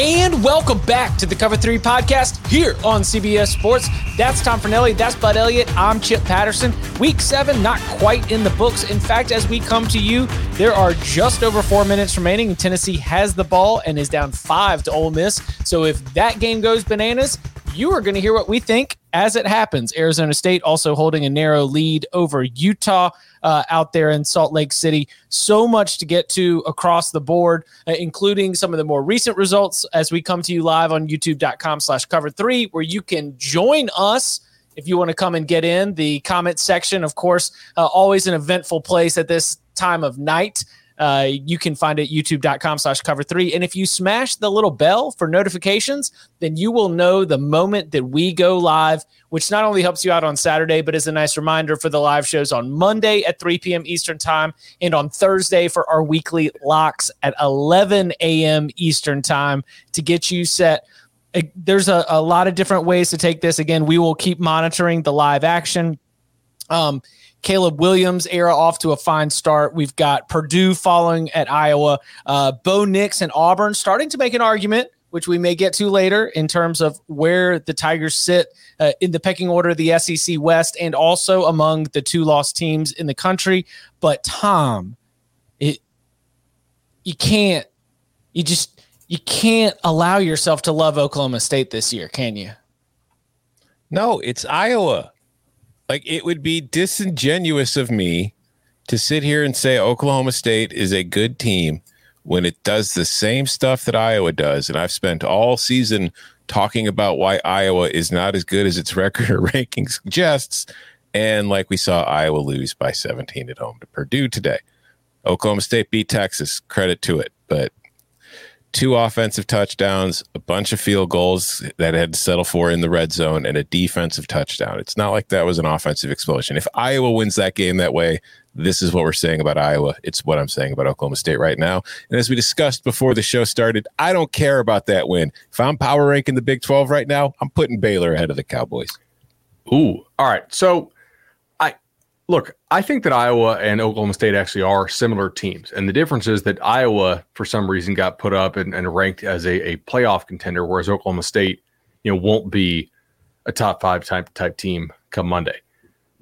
And welcome back to the Cover 3 podcast here on CBS Sports. That's Tom Fornelli. That's Bud Elliott. I'm Chip Patterson. Week seven, not quite in the books. In fact, as we come to you, there are just over four minutes remaining. Tennessee has the ball and is down five to Ole Miss. So if that game goes bananas, you are going to hear what we think as it happens. Arizona State also holding a narrow lead over Utah uh, out there in Salt Lake City. So much to get to across the board, uh, including some of the more recent results as we come to you live on youtube.com slash cover three, where you can join us if you want to come and get in. The comment section, of course, uh, always an eventful place at this time of night. Uh, you can find it youtube.com slash cover three. And if you smash the little bell for notifications, then you will know the moment that we go live, which not only helps you out on Saturday, but is a nice reminder for the live shows on Monday at 3 p.m. Eastern Time and on Thursday for our weekly locks at 11 a.m. Eastern Time to get you set. There's a, a lot of different ways to take this. Again, we will keep monitoring the live action. Um, Caleb Williams era off to a fine start. We've got Purdue following at Iowa. Uh, Bo Nix and Auburn starting to make an argument, which we may get to later in terms of where the Tigers sit uh, in the pecking order of the SEC West and also among the two lost teams in the country. But Tom, it you can't you just you can't allow yourself to love Oklahoma State this year, can you? No, it's Iowa. Like it would be disingenuous of me to sit here and say Oklahoma State is a good team when it does the same stuff that Iowa does. And I've spent all season talking about why Iowa is not as good as its record or ranking suggests. And like we saw Iowa lose by 17 at home to Purdue today. Oklahoma State beat Texas, credit to it. But two offensive touchdowns, a bunch of field goals that had to settle for in the red zone, and a defensive touchdown. It's not like that was an offensive explosion. If Iowa wins that game that way, this is what we're saying about Iowa. It's what I'm saying about Oklahoma State right now. And as we discussed before the show started, I don't care about that win. If I'm power ranking the Big 12 right now, I'm putting Baylor ahead of the Cowboys. Ooh. All right. So I look, I think that Iowa and Oklahoma State actually are similar teams. And the difference is that Iowa, for some reason, got put up and, and ranked as a, a, playoff contender, whereas Oklahoma State, you know, won't be a top five type type team come Monday.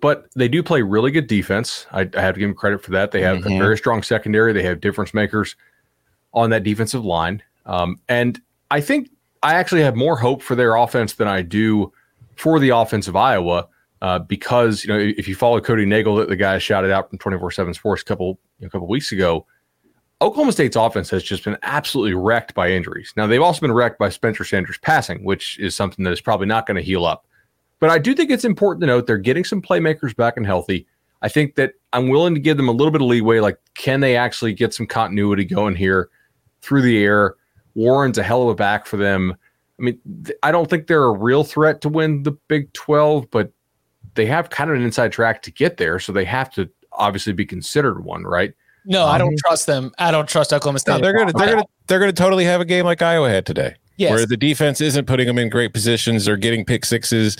But they do play really good defense. I, I have to give them credit for that. They have mm-hmm. a very strong secondary. They have difference makers on that defensive line. Um, and I think I actually have more hope for their offense than I do for the offense of Iowa uh, because you know if you follow Cody Nagel, the, the guy shouted out from twenty four seven Sports a couple you know, a couple weeks ago, Oklahoma State's offense has just been absolutely wrecked by injuries. Now they've also been wrecked by Spencer Sanders passing, which is something that is probably not going to heal up. But I do think it's important to note they're getting some playmakers back and healthy. I think that I'm willing to give them a little bit of leeway. Like, can they actually get some continuity going here through the air? Warren's a hell of a back for them. I mean, I don't think they're a real threat to win the Big 12, but they have kind of an inside track to get there, so they have to obviously be considered one, right? No, um, I don't trust them. I don't trust Oklahoma State. No, they're gonna they're gonna they're gonna totally have a game like Iowa had today. Yes. Where the defense isn't putting them in great positions or getting pick sixes,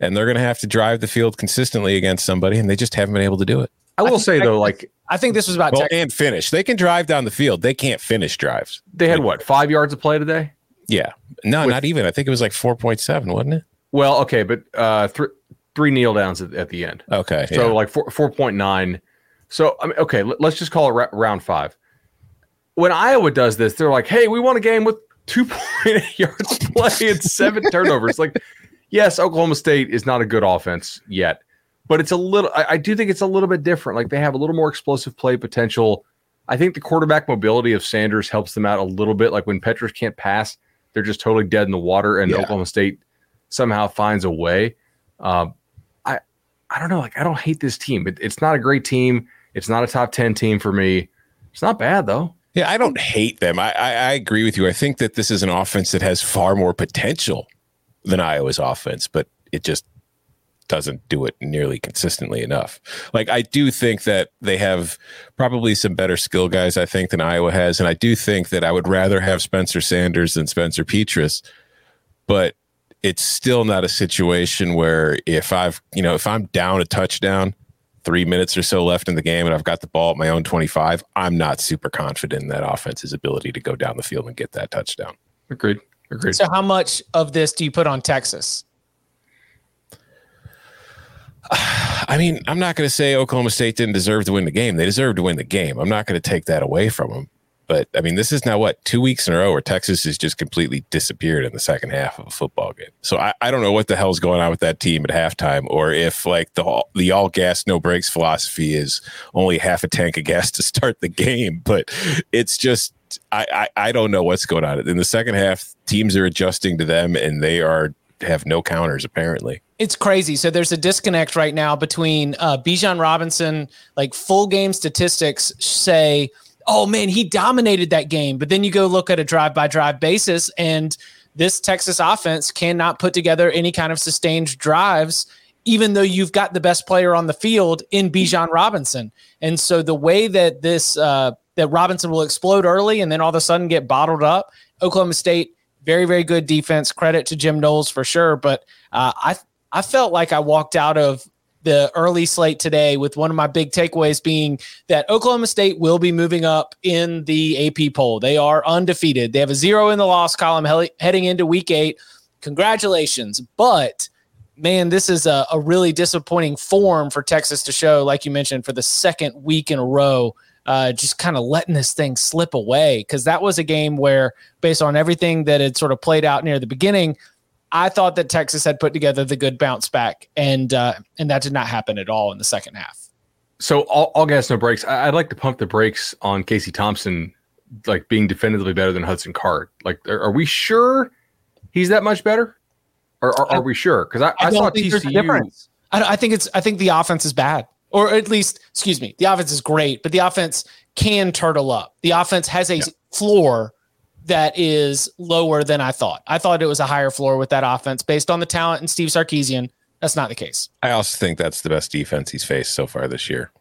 and they're going to have to drive the field consistently against somebody, and they just haven't been able to do it. I will I say though, like I think this was about well, and finish. They can drive down the field. They can't finish drives. They had like, what five yards of play today? Yeah, no, With, not even. I think it was like four point seven, wasn't it? Well, okay, but uh, th- three kneel downs at, at the end. Okay. So yeah. like four four point nine. So I mean, okay, let, us just call it ra- round five. When Iowa does this, they're like, "Hey, we won a game with two point eight yards play and seven turnovers." Like, yes, Oklahoma State is not a good offense yet, but it's a little. I, I do think it's a little bit different. Like they have a little more explosive play potential. I think the quarterback mobility of Sanders helps them out a little bit. Like when Petras can't pass, they're just totally dead in the water, and Yeah. Oklahoma State somehow finds a way. Um, I don't know. Like I don't hate this team. It, it's not a great team. It's not a top ten team for me. It's not bad though. Yeah, I don't hate them. I, I, I agree with you. I think that this is an offense that has far more potential than Iowa's offense, but it just doesn't do it nearly consistently enough. Like I do think that they have probably some better skill guys, I think, than Iowa has. And I do think that I would rather have Spencer Sanders than Spencer Petras, but it's still not a situation where if I've, you know, if I'm down a touchdown, three minutes or so left in the game and I've got the ball at my own 25, I'm not super confident in that offense's ability to go down the field and get that touchdown. Agreed. Agreed. So how much of this do you put on Texas? I mean, I'm not going to say Oklahoma State didn't deserve to win the game. They deserved to win the game. I'm not going to take that away from them. But I mean, this is now what two weeks in a row where Texas has just completely disappeared in the second half of a football game. So I, I don't know what the hell's going on with that team at halftime, or if like the all- the all gas no brakes philosophy is only half a tank of gas to start the game. But it's just I, I I don't know what's going on in the second half. Teams are adjusting to them, and they are have no counters apparently. It's crazy. So there's a disconnect right now between uh, Bijan Robinson, like full game statistics say, oh man, he dominated that game. But then you go look at a drive by drive basis, and this Texas offense cannot put together any kind of sustained drives, even though you've got the best player on the field in Bijan Robinson. And so the way that this, uh, that Robinson will explode early and then all of a sudden get bottled up, Oklahoma State, very, very good defense. Credit to Jim Knowles for sure. But uh, I, I felt like I walked out of the early slate today with one of my big takeaways being that Oklahoma State will be moving up in the AP poll. They are undefeated. They have a zero in the loss column he- heading into week eight. Congratulations. But man, this is a, a really disappointing form for Texas to show, like you mentioned, for the second week in a row. Uh, just kind of letting this thing slip away because that was a game where, based on everything that had sort of played out near the beginning, I thought that Texas had put together the good bounce back, and uh, and that did not happen at all in the second half. So all, all gas, no brakes. I, I'd like to pump the brakes on Casey Thompson, like being definitively better than Hudson Card. Like, are, are we sure he's that much better? Or are, are we sure? Because I, I, don't saw think there's a TCU. difference. I, I think it's. I think the offense is bad, or at least, excuse me, the offense is great, but the offense can turtle up. The offense has a floor that is lower than I thought. I thought it was a higher floor with that offense based on the talent and Steve Sarkisian. That's not the case. I also think that's the best defense he's faced so far this year.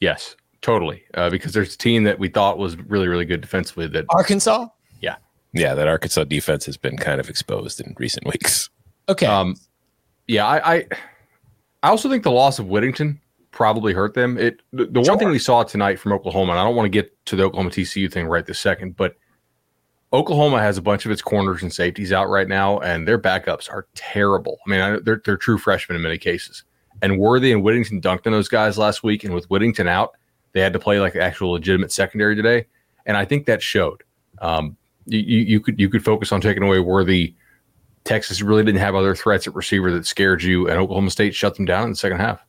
Yes, totally. Uh, because there's a team that we thought was really, really good defensively. That Arkansas. Yeah, yeah, that Arkansas defense has been kind of exposed in recent weeks. Okay. Um, yeah, I, I, I also think the loss of Whittington probably hurt them. It the, the one thing we saw tonight from Oklahoma, and I don't want to get to the Oklahoma TCU thing right this second, but Oklahoma has a bunch of its corners and safeties out right now, and their backups are terrible. I mean, they're they're true freshmen in many cases. And Worthy and Whittington dunked on those guys last week, and with Whittington out, they had to play like actual legitimate secondary today, and I think that showed. Um, you, you could you could focus on taking away Worthy. Texas really didn't have other threats at receiver that scared you, and Oklahoma State shut them down in the second half.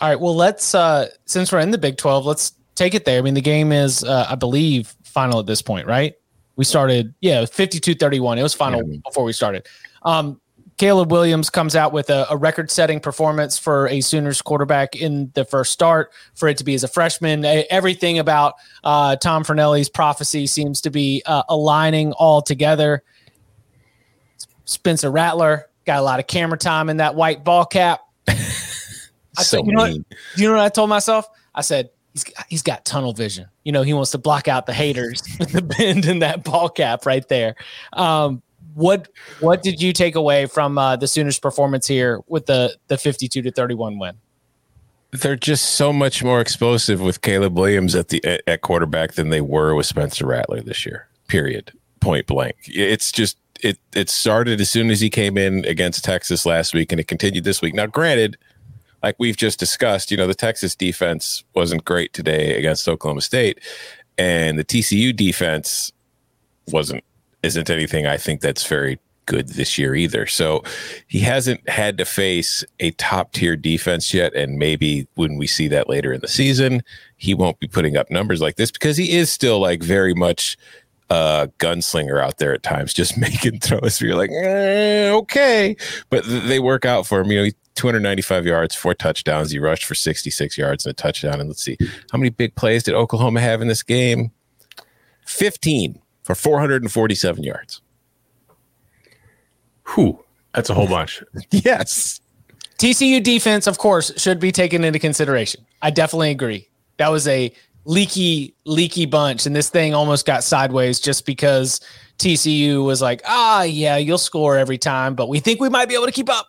All right. Well, let's uh since we're in the Big 12, let's take it there. I mean, the game is uh, I believe final at this point, right? We started, yeah, 52-31. It was final before we started. Um Caleb Williams comes out with a, a record-setting performance for a Sooners quarterback in the first start. For it to be as a freshman, everything about uh, Tom Fornelli's prophecy seems to be uh, aligning all together. Spencer Rattler got a lot of camera time in that white ball cap. I so said, you know, what, you know what I told myself? I said he's he's got tunnel vision. You know, he wants to block out the haters with the bend in that ball cap right there. Um, what what did you take away from uh, the Sooners' performance here with the the fifty two to thirty one win? They're just so much more explosive with Caleb Williams at the at, at quarterback than they were with Spencer Rattler this year. Period. Point blank. It's just it it started as soon as he came in against Texas last week and it continued this week. Now, granted, like we've just discussed, you know, the Texas defense wasn't great today against Oklahoma State, and the TCU defense wasn't isn't anything I think that's very good this year either. So he hasn't had to face a top tier defense yet. And maybe when we see that later in the season, he won't be putting up numbers like this because he is still like very much a gunslinger out there at times, just making throws where you're like, eh, okay. But th- they work out for him. You know, 295 yards, four touchdowns. He rushed for 66 yards and a touchdown. And let's see, how many big plays did Oklahoma have in this game? 15 for 447 yards. Whew, that's a whole bunch. yes. TCU defense, of course, should be taken into consideration. I definitely agree. That was a leaky, leaky bunch, and this thing almost got sideways just because TCU was like, ah, yeah, you'll score every time, but we think we might be able to keep up.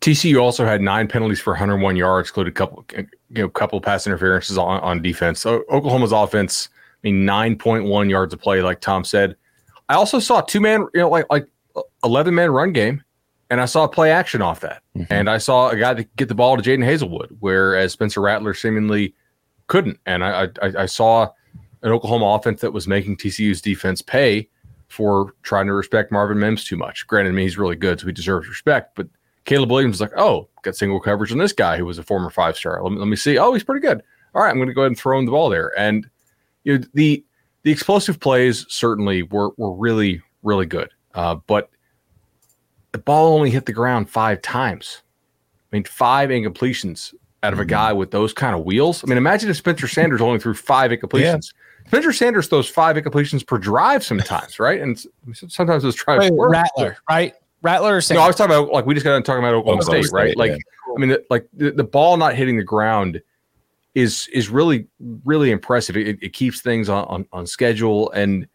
TCU also had nine penalties for 101 yards, included a couple, you know, couple pass interferences on, on defense. So Oklahoma's offense, I mean, 9.1 yards of play, like Tom said. I also saw two man, you know, like like 11 man run game, and I saw play action off that. Mm-hmm. And I saw a guy that get the ball to Jadon Haselwood, whereas Spencer Rattler seemingly couldn't. And I, I, I saw an Oklahoma offense that was making TCU's defense pay for trying to respect Marvin Mims too much. Granted, I mean, he's really good, so he deserves respect, but Caleb Williams is like, oh, got single coverage on this guy who was a former five star. Let me, let me see. Oh, he's pretty good. All right, I'm going to go ahead and throw him the ball there. And you know, the the explosive plays certainly were were really really good, uh, but the ball only hit the ground five times. I mean, five incompletions out of a mm-hmm. guy with those kind of wheels. I mean, imagine if Spencer Sanders only threw five incompletions. Yeah. Spencer Sanders throws five incompletions per drive sometimes, right? And sometimes those drives Wait, work. Rattler, right? Rattler or No, I was talking about like we just got done talking about Oklahoma, Oklahoma State, State, right? Like, yeah. I mean, like the, the, ball not hitting the ground is is really really impressive. It, it keeps things on, on, on schedule, and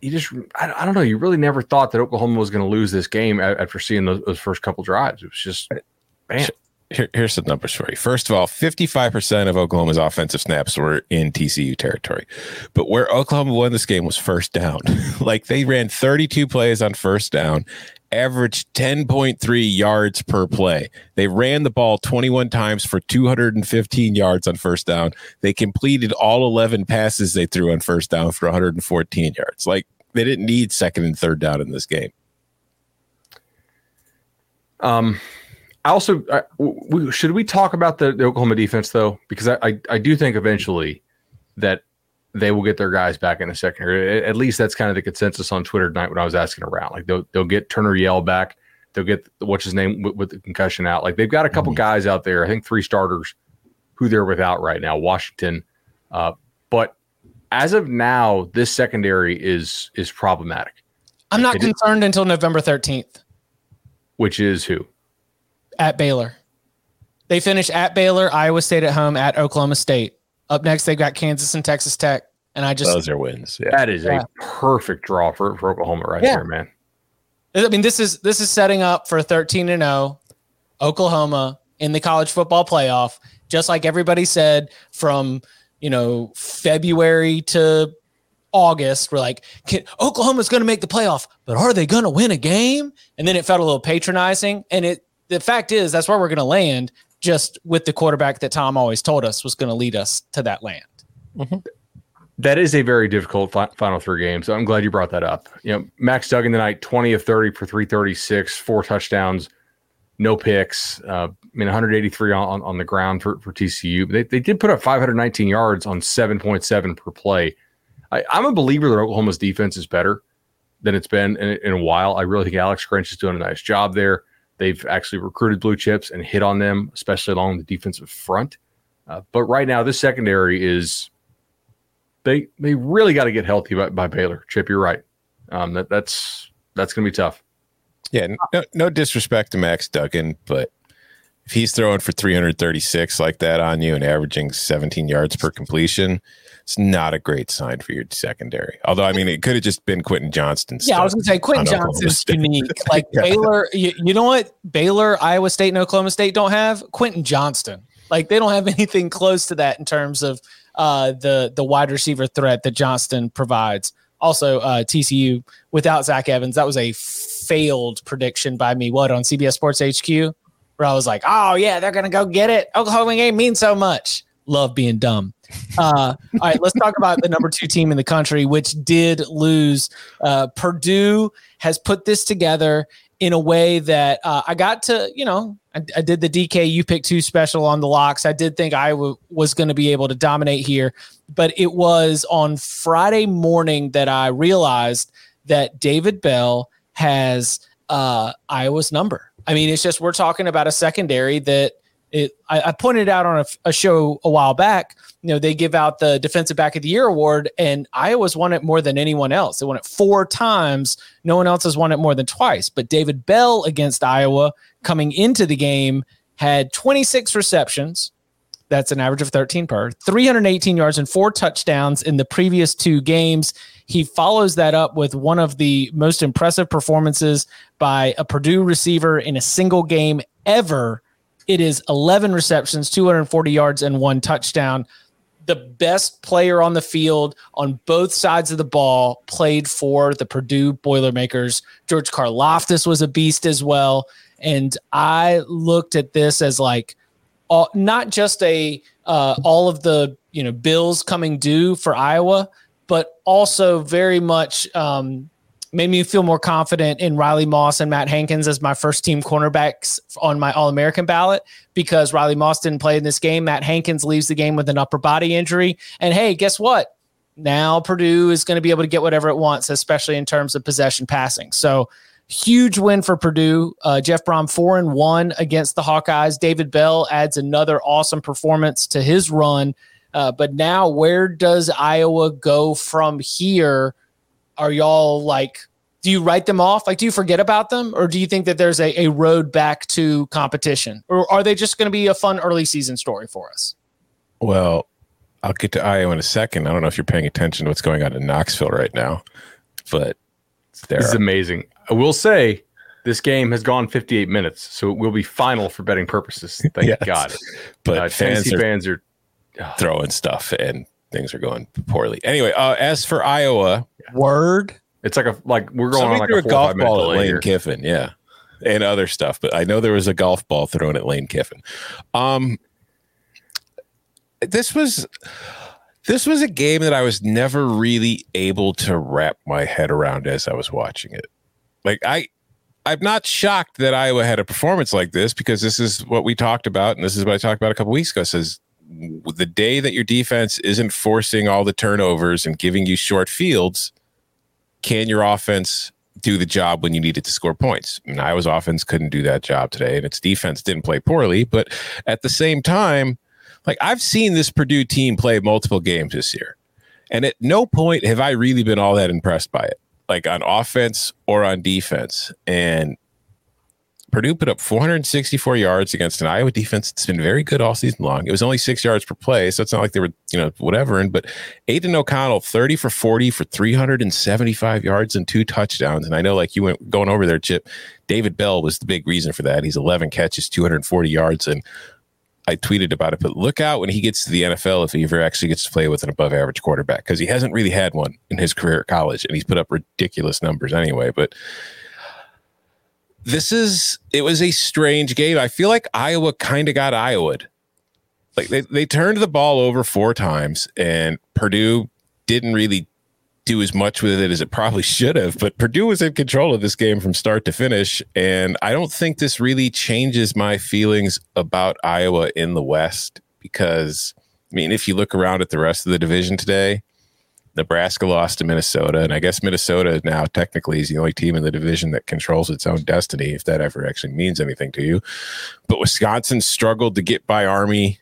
you just I, I, don't know. You really never thought that Oklahoma was going to lose this game after seeing those, those, first couple drives. It was just man. Here, here's some numbers for you. First of all, 55% of Oklahoma's offensive snaps were in TCU territory. But where Oklahoma won this game was first down. like they ran 32 plays on first down, averaged 10.3 yards per play. They ran the ball 21 times for 215 yards on first down. They completed all 11 passes they threw on first down for 114 yards. Like they didn't need second and third down in this game. Um, I also I, we, should we talk about the, the, Oklahoma defense though, because I, I, I do think eventually that they will get their guys back in the secondary. At least that's kind of the consensus on Twitter tonight when I was asking around. Like they'll they'll get Turner Yell back. They'll get what's his name with, with the concussion out. Like they've got a couple mm-hmm. guys out there. I think three starters who they're without right now. Washington, uh, but as of now, this secondary is is problematic. I'm not it concerned is, until November 13th. Which is who? At Baylor. They finish at Baylor, Iowa State at home, at Oklahoma State. Up next, they've got Kansas and Texas Tech. And I just those are wins. Yeah. That is yeah. a perfect draw for, for Oklahoma right yeah. there, man. I mean, this is this is setting up for 13 and 0 Oklahoma in the college football playoff, just like everybody said from you know February to August. We're like, Oklahoma's going to make the playoff, but are they going to win a game? And then it felt a little patronizing, and it the fact is that's where we're going to land just with the quarterback that Tom always told us was going to lead us to that land. Mm-hmm. That is a very difficult fi- final three games. So I'm glad you brought that up. You know, Max Duggan tonight, 20 of 30 for 336, four touchdowns, no picks. Uh, I mean, 183 on, on the ground for, for TCU. They, they did put up 519 yards on 7.7 per play. I, am a believer that Oklahoma's defense is better than it's been in, in a while. I really think Alex Grinch is doing a nice job there. They've actually recruited blue chips and hit on them, especially along the defensive front. Uh, but right now, this secondary is they they really got to get healthy by, by, Baylor. Chip, you're right. Um, that that's that's going to be tough. Yeah, no, no disrespect to Max Duggan, but if he's throwing for 336 like that on you and averaging 17 yards per completion, it's not a great sign for your secondary. Although, I mean, it could have just been Quentin Johnston. Yeah, I was going to say Quentin Johnston's unique. Like yeah. Baylor, you, you know what? Baylor, Iowa State, and Oklahoma State don't have Quentin Johnston. Like they don't have anything close to that in terms of uh, the the wide receiver threat that Johnston provides. Also, uh, TCU without Zach Evans, that was a failed prediction by me. What on CBS Sports HQ, where I was like, "Oh yeah, they're gonna go get it." Oklahoma game means so much love being dumb. Uh, all right, let's talk about the number two team in the country, which did lose. Uh, Purdue has put this together in a way that uh, I got to, you know, I, I, did the DK you pick two special on the locks. I did think I w- was going to be able to dominate here, but it was on Friday morning that I realized that David Bell has uh, Iowa's number. I mean, it's just we're talking about a secondary that it. I, I pointed out on a, a show a while back you know, they give out the defensive back of the year award, and Iowa's won it more than anyone else. They won it four times. No one else has won it more than twice. But David Bell against Iowa coming into the game had 26 receptions. That's an average of 13 per, 318 yards and four touchdowns in the previous two games. He follows that up with one of the most impressive performances by a Purdue receiver in a single game ever. It is 11 receptions, 240 yards, and one touchdown the best player on the field on both sides of the ball played for the Purdue Boilermakers. George Karlaftis was a beast as well. And I looked at this as like all, not just a uh, all of the you know bills coming due for Iowa, but also very much um, made me feel more confident in Riley Moss and Matt Hankins as my first team cornerbacks on my All American ballot because Riley Moss didn't play in this game. Matt Hankins leaves the game with an upper body injury. And hey, guess what? Now Purdue is going to be able to get whatever it wants, especially in terms of possession passing. So, huge win for Purdue. Uh, Jeff Brohm four and one against the Hawkeyes. David Bell adds another awesome performance to his run. Uh, but now, where does Iowa go from here? are y'all like do you write them off? Like, do you forget about them, or do you think that there's a, a road back to competition, or are they just going to be a fun early season story for us? Well, I'll get to Iowa in a second. I don't know if you're paying attention to what's going on in Knoxville right now, but it's there. This is amazing. I will say this game has gone 58 minutes, so it will be final for betting purposes. Thank yes. God. But uh, fans, are fans are throwing stuff and things are going poorly. Anyway, uh, as for Iowa, word. It's like a like we're going Somebody on like a, a golf ball at Lane here. Kiffin, yeah, and other stuff. But I know there was a golf ball thrown at Lane Kiffin. Um, this was this was a game that I was never really able to wrap my head around as I was watching it. Like I I'm not shocked that Iowa had a performance like this because this is what we talked about, and this is what I talked about a couple weeks ago. Says the day that your defense isn't forcing all the turnovers and giving you short fields, can your offense do the job when you needed to score points? And Iowa's offense couldn't do that job today, and its defense didn't play poorly. But at the same time, like I've seen this Purdue team play multiple games this year, and at no point have I really been all that impressed by it, like on offense or on defense. And Purdue put up 464 yards against an Iowa defense that's been very good all season long. It was only six yards per play, so it's not like they were, you know, whatever. And but Aidan O'Connell, 30 for 40 for 375 yards and two touchdowns. And I know, like you went going over there, Chip. David Bell was the big reason for that. He's 11 catches, 240 yards, and I tweeted about it. But look out when he gets to the NFL if he ever actually gets to play with an above average quarterback because he hasn't really had one in his career at college, and he's put up ridiculous numbers anyway. But this is it was a strange game. I feel like Iowa kind of got Iowa'd. Like they, they turned the ball over four times and Purdue didn't really do as much with it as it probably should have, but Purdue was in control of this game from start to finish. And I don't think this really changes my feelings about Iowa in the West because I mean, if you look around at the rest of the division today, Nebraska lost to Minnesota, and I guess Minnesota now technically is the only team in the division that controls its own destiny, if that ever actually means anything to you. But Wisconsin struggled to get by Army.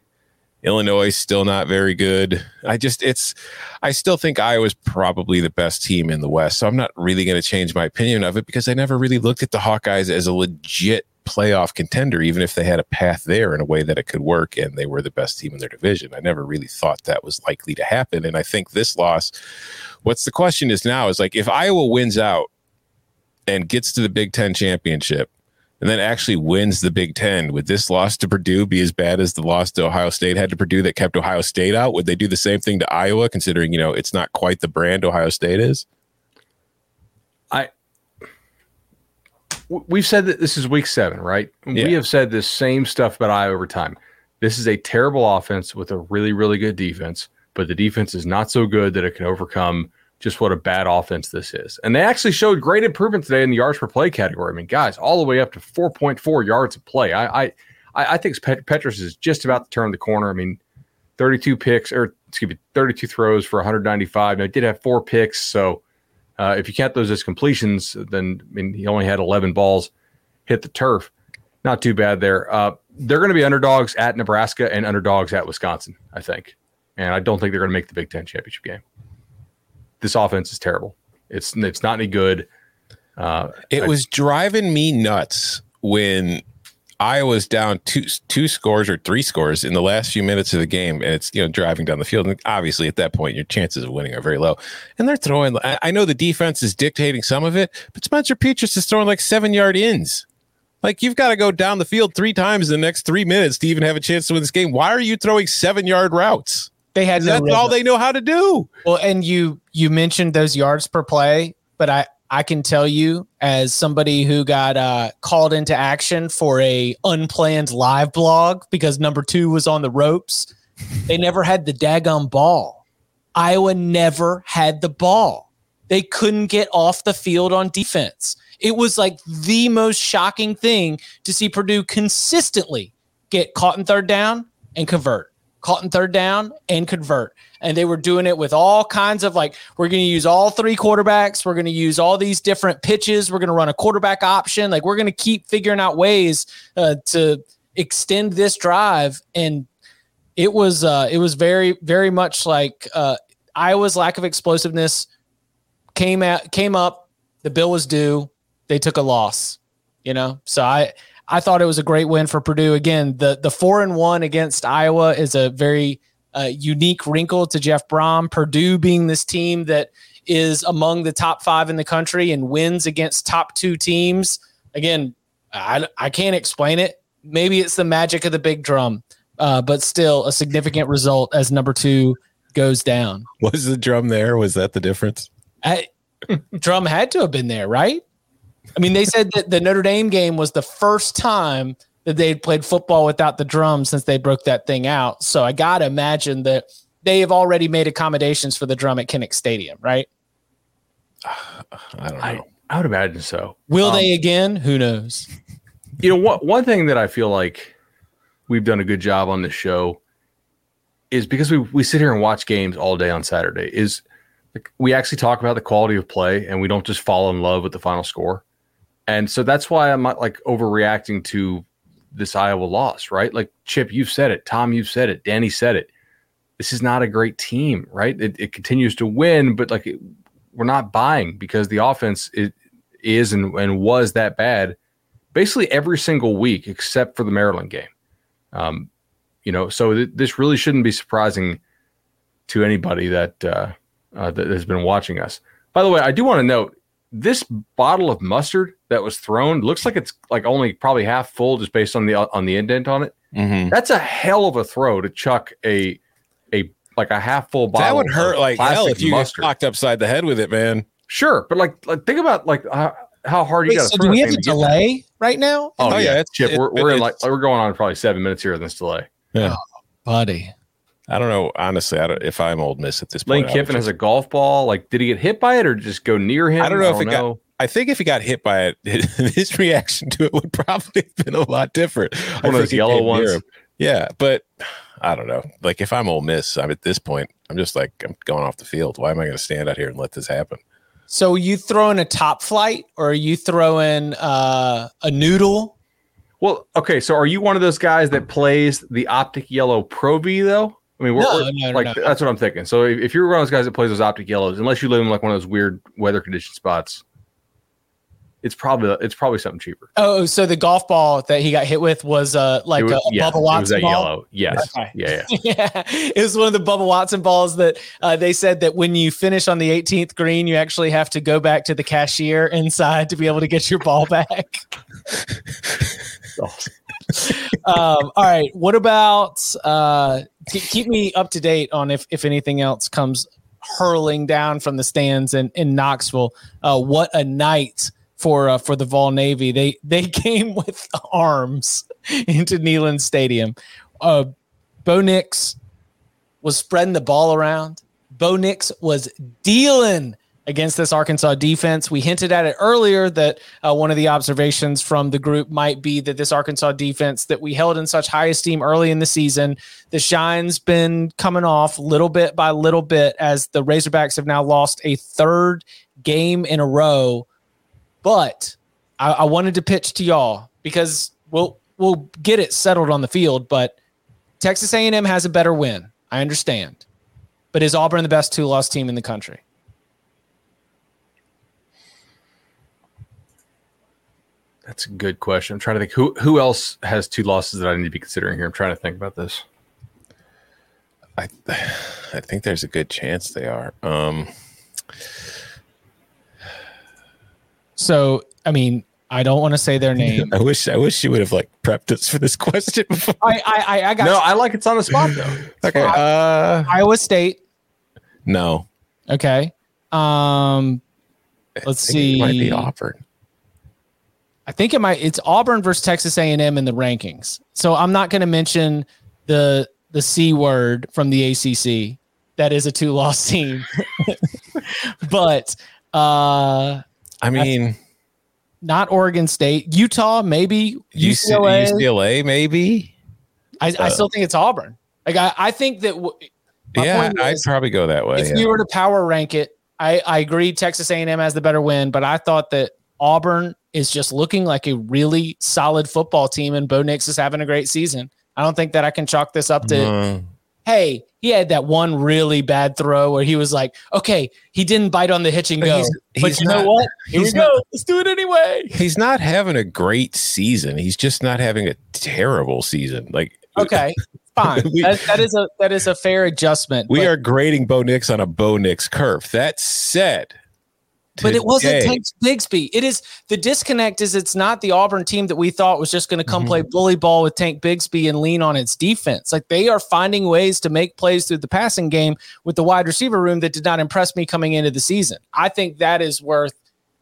Illinois still not very good. I just it's I still think Iowa's probably the best team in the West. So I'm not really going to change my opinion of it because I never really looked at the Hawkeyes as a legit playoff contender, even if they had a path there in a way that it could work and they were the best team in their division. I never really thought that was likely to happen. And I think this loss, what's the question is now is like if Iowa wins out and gets to the Big Ten championship and then actually wins the Big Ten, would this loss to Purdue be as bad as the loss to Ohio State had to Purdue that kept Ohio State out? Would they do the same thing to Iowa, considering, you know, it's not quite the brand Ohio State is? I we've said that this is week seven, right? Yeah. We have said this same stuff about Iowa over time. This is a terrible offense with a really, really good defense, but the defense is not so good that it can overcome just what a bad offense this is. And they actually showed great improvement today in the yards per play category. I mean, guys, all the way up to 4.4 yards of play. I I, I think Pet- Petras is just about to turn the corner. I mean, 32 picks or excuse me, 32 throws for 195. Now, he did have four picks, so uh, if you count those as completions, then I mean he only had 11 balls hit the turf. Not too bad there. Uh, they're going to be underdogs at Nebraska and underdogs at Wisconsin, I think, and I don't think they're going to make the Big Ten championship game. This offense is terrible. It's it's not any good. Uh, it I, was driving me nuts when Iowa's down two two scores or three scores in the last few minutes of the game, and it's you know driving down the field. And obviously, at that point, your chances of winning are very low. And they're throwing. I know the defense is dictating some of it, but Spencer Petras is throwing like seven yard ins. Like you've got to go down the field three times in the next three minutes to even have a chance to win this game. Why are you throwing seven yard routes? They had no that's rhythm. all they know how to do. Well, and you you mentioned those yards per play, but I I can tell you as somebody who got uh, called into action for a unplanned live blog because number two was on the ropes. They never had the daggum ball. Iowa never had the ball. They couldn't get off the field on defense. It was like the most shocking thing to see Purdue consistently get caught in third down and convert, caught in third down and convert and they were doing it with all kinds of like we're going to use all three quarterbacks. We're going to use all these different pitches. We're going to run a quarterback option. Like we're going to keep figuring out ways uh, to extend this drive. And it was uh, it was very very much like uh, Iowa's lack of explosiveness came at came up. The bill was due. They took a loss you know? So I I thought it was a great win for Purdue. Again the the 4 and 1 against Iowa is a very uh, unique wrinkle to Jeff Brohm. Purdue being this team that is among the top five in the country and wins against top two teams. Again, I, I can't explain it. Maybe it's the magic of the big drum, uh, but still a significant result as number two goes down. Was the drum there? Was that the difference? I, drum had to have been there, right? I mean, they said that the Notre Dame game was the first time that they'd played football without the drums since they broke that thing out. So I got to imagine that they have already made accommodations for the drum at Kinnick Stadium, right? I don't know. I, I would imagine so. Will um, they again? Who knows? You know, what one thing that I feel like we've done a good job on this show is because we we sit here and watch games all day on Saturday. Is like we actually talk about the quality of play and we don't just fall in love with the final score. And so that's why I'm not like overreacting to this Iowa loss, right? Like Chip, you've said it. Tom, you've said it. Danny said it. This is not a great team, right? It, it continues to win, but like it, we're not buying because the offense is, is and, and was that bad basically every single week except for the Maryland game. Um, you know, so th- this really shouldn't be surprising to anybody that uh, uh, that has been watching us. By the way, I do want to note this bottle of mustard that was thrown looks like it's like only probably half full just based on the on the indent on it. Mm-hmm. That's a hell of a throw to chuck a a like a half full bottle. That would hurt like hell if you mustard. get knocked upside the head with it, man. Sure, but like, like think about like how, how hard Wait, you got to. So do we have a delay right now? Oh, oh yeah, yeah. Chip, it, we're, we're in like we're going on probably seven minutes here in this delay. Yeah, oh, buddy. I don't know. Honestly, I don't, if I'm old Miss at this point. Lane Kiffin has a golf ball. Like, did he get hit by it or just go near him? I don't know I don't if it know. got. I think if he got hit by it, his reaction to it would probably have been a lot different. One of those yellow ones. Yeah, but I don't know. Like if I'm Ole Miss, I'm at this point, I'm just like I'm going off the field. Why am I going to stand out here and let this happen? So you throwing a top flight, or are you throwing uh, a noodle? Well, okay. So are you one of those guys that plays the optic yellow Pro V though? I mean, we're, no, we're, no, like no. that's what I'm thinking. So if, if, you're one of those guys that plays those optic yellows, unless you live in like one of those weird weather condition spots, it's probably it's probably something cheaper. Oh, so the golf ball that he got hit with was uh like was, a, a yeah, Bubba Watson it was that ball? yellow. Yes. Okay. Yeah, yeah. yeah. It was one of the Bubba Watson balls that uh, they said that when you finish on the 18th green, you actually have to go back to the cashier inside to be able to get your ball back. um, all right. What about uh, keep me up to date on if if anything else comes hurling down from the stands in in Knoxville? Uh, what a night for uh, for the Vol Navy. They they came with arms into Neyland Stadium. uh, Bo Nix was spreading the ball around. Bo Nix was dealing against this Arkansas defense. We hinted at it earlier that uh, one of the observations from the group might be that this Arkansas defense that we held in such high esteem early in the season, the shine's been coming off little bit by little bit as the Razorbacks have now lost a third game in a row. But I, I wanted to pitch to y'all because we'll we'll get it settled on the field, but Texas A&M has a better win. I understand. But is Auburn the best two-loss team in the country? That's a good question. I'm trying to think who who else has two losses that I need to be considering here. I'm trying to think about this. I I think there's a good chance they are. Um, so I mean, I don't want to say their name. I wish I wish you would have like prepped us for this question before. I I I got no. You. I like it's on the spot though. okay. Uh, Iowa State. No. Okay. Um. Let's see. It might be Auburn. I think it might. It's Auburn versus Texas A&M in the rankings. So I'm not going to mention the the c word from the ACC. That is a two loss team. but uh, I mean, not Oregon State, Utah, maybe UCLA, UCLA maybe. I, uh, I still think it's Auburn. Like I, I think that. W- yeah, I'd probably go that way. If yeah. we were to power rank it, I, I agree Texas A&M has the better win, but I thought that Auburn is just looking like a really solid football team, and Bo Nix is having a great season. I don't think that I can chalk this up to, mm. Hey, he had that one really bad throw where he was like, okay, he didn't bite on the hitch and go. He's, he's but you not, know what? Here we go. Let's do it anyway. He's not having a great season. He's just not having a terrible season. Like, okay, fine. we, that, that is a that is a fair adjustment. We are grading Bo Nix on a Bo Nix curve. That said, but it wasn't Tank Bigsby. It is the disconnect is it's not the Auburn team that we thought was just going to come mm-hmm. play bully ball with Tank Bigsby and lean on its defense. Like they are finding ways to make plays through the passing game with the wide receiver room that did not impress me coming into the season. I think that is worth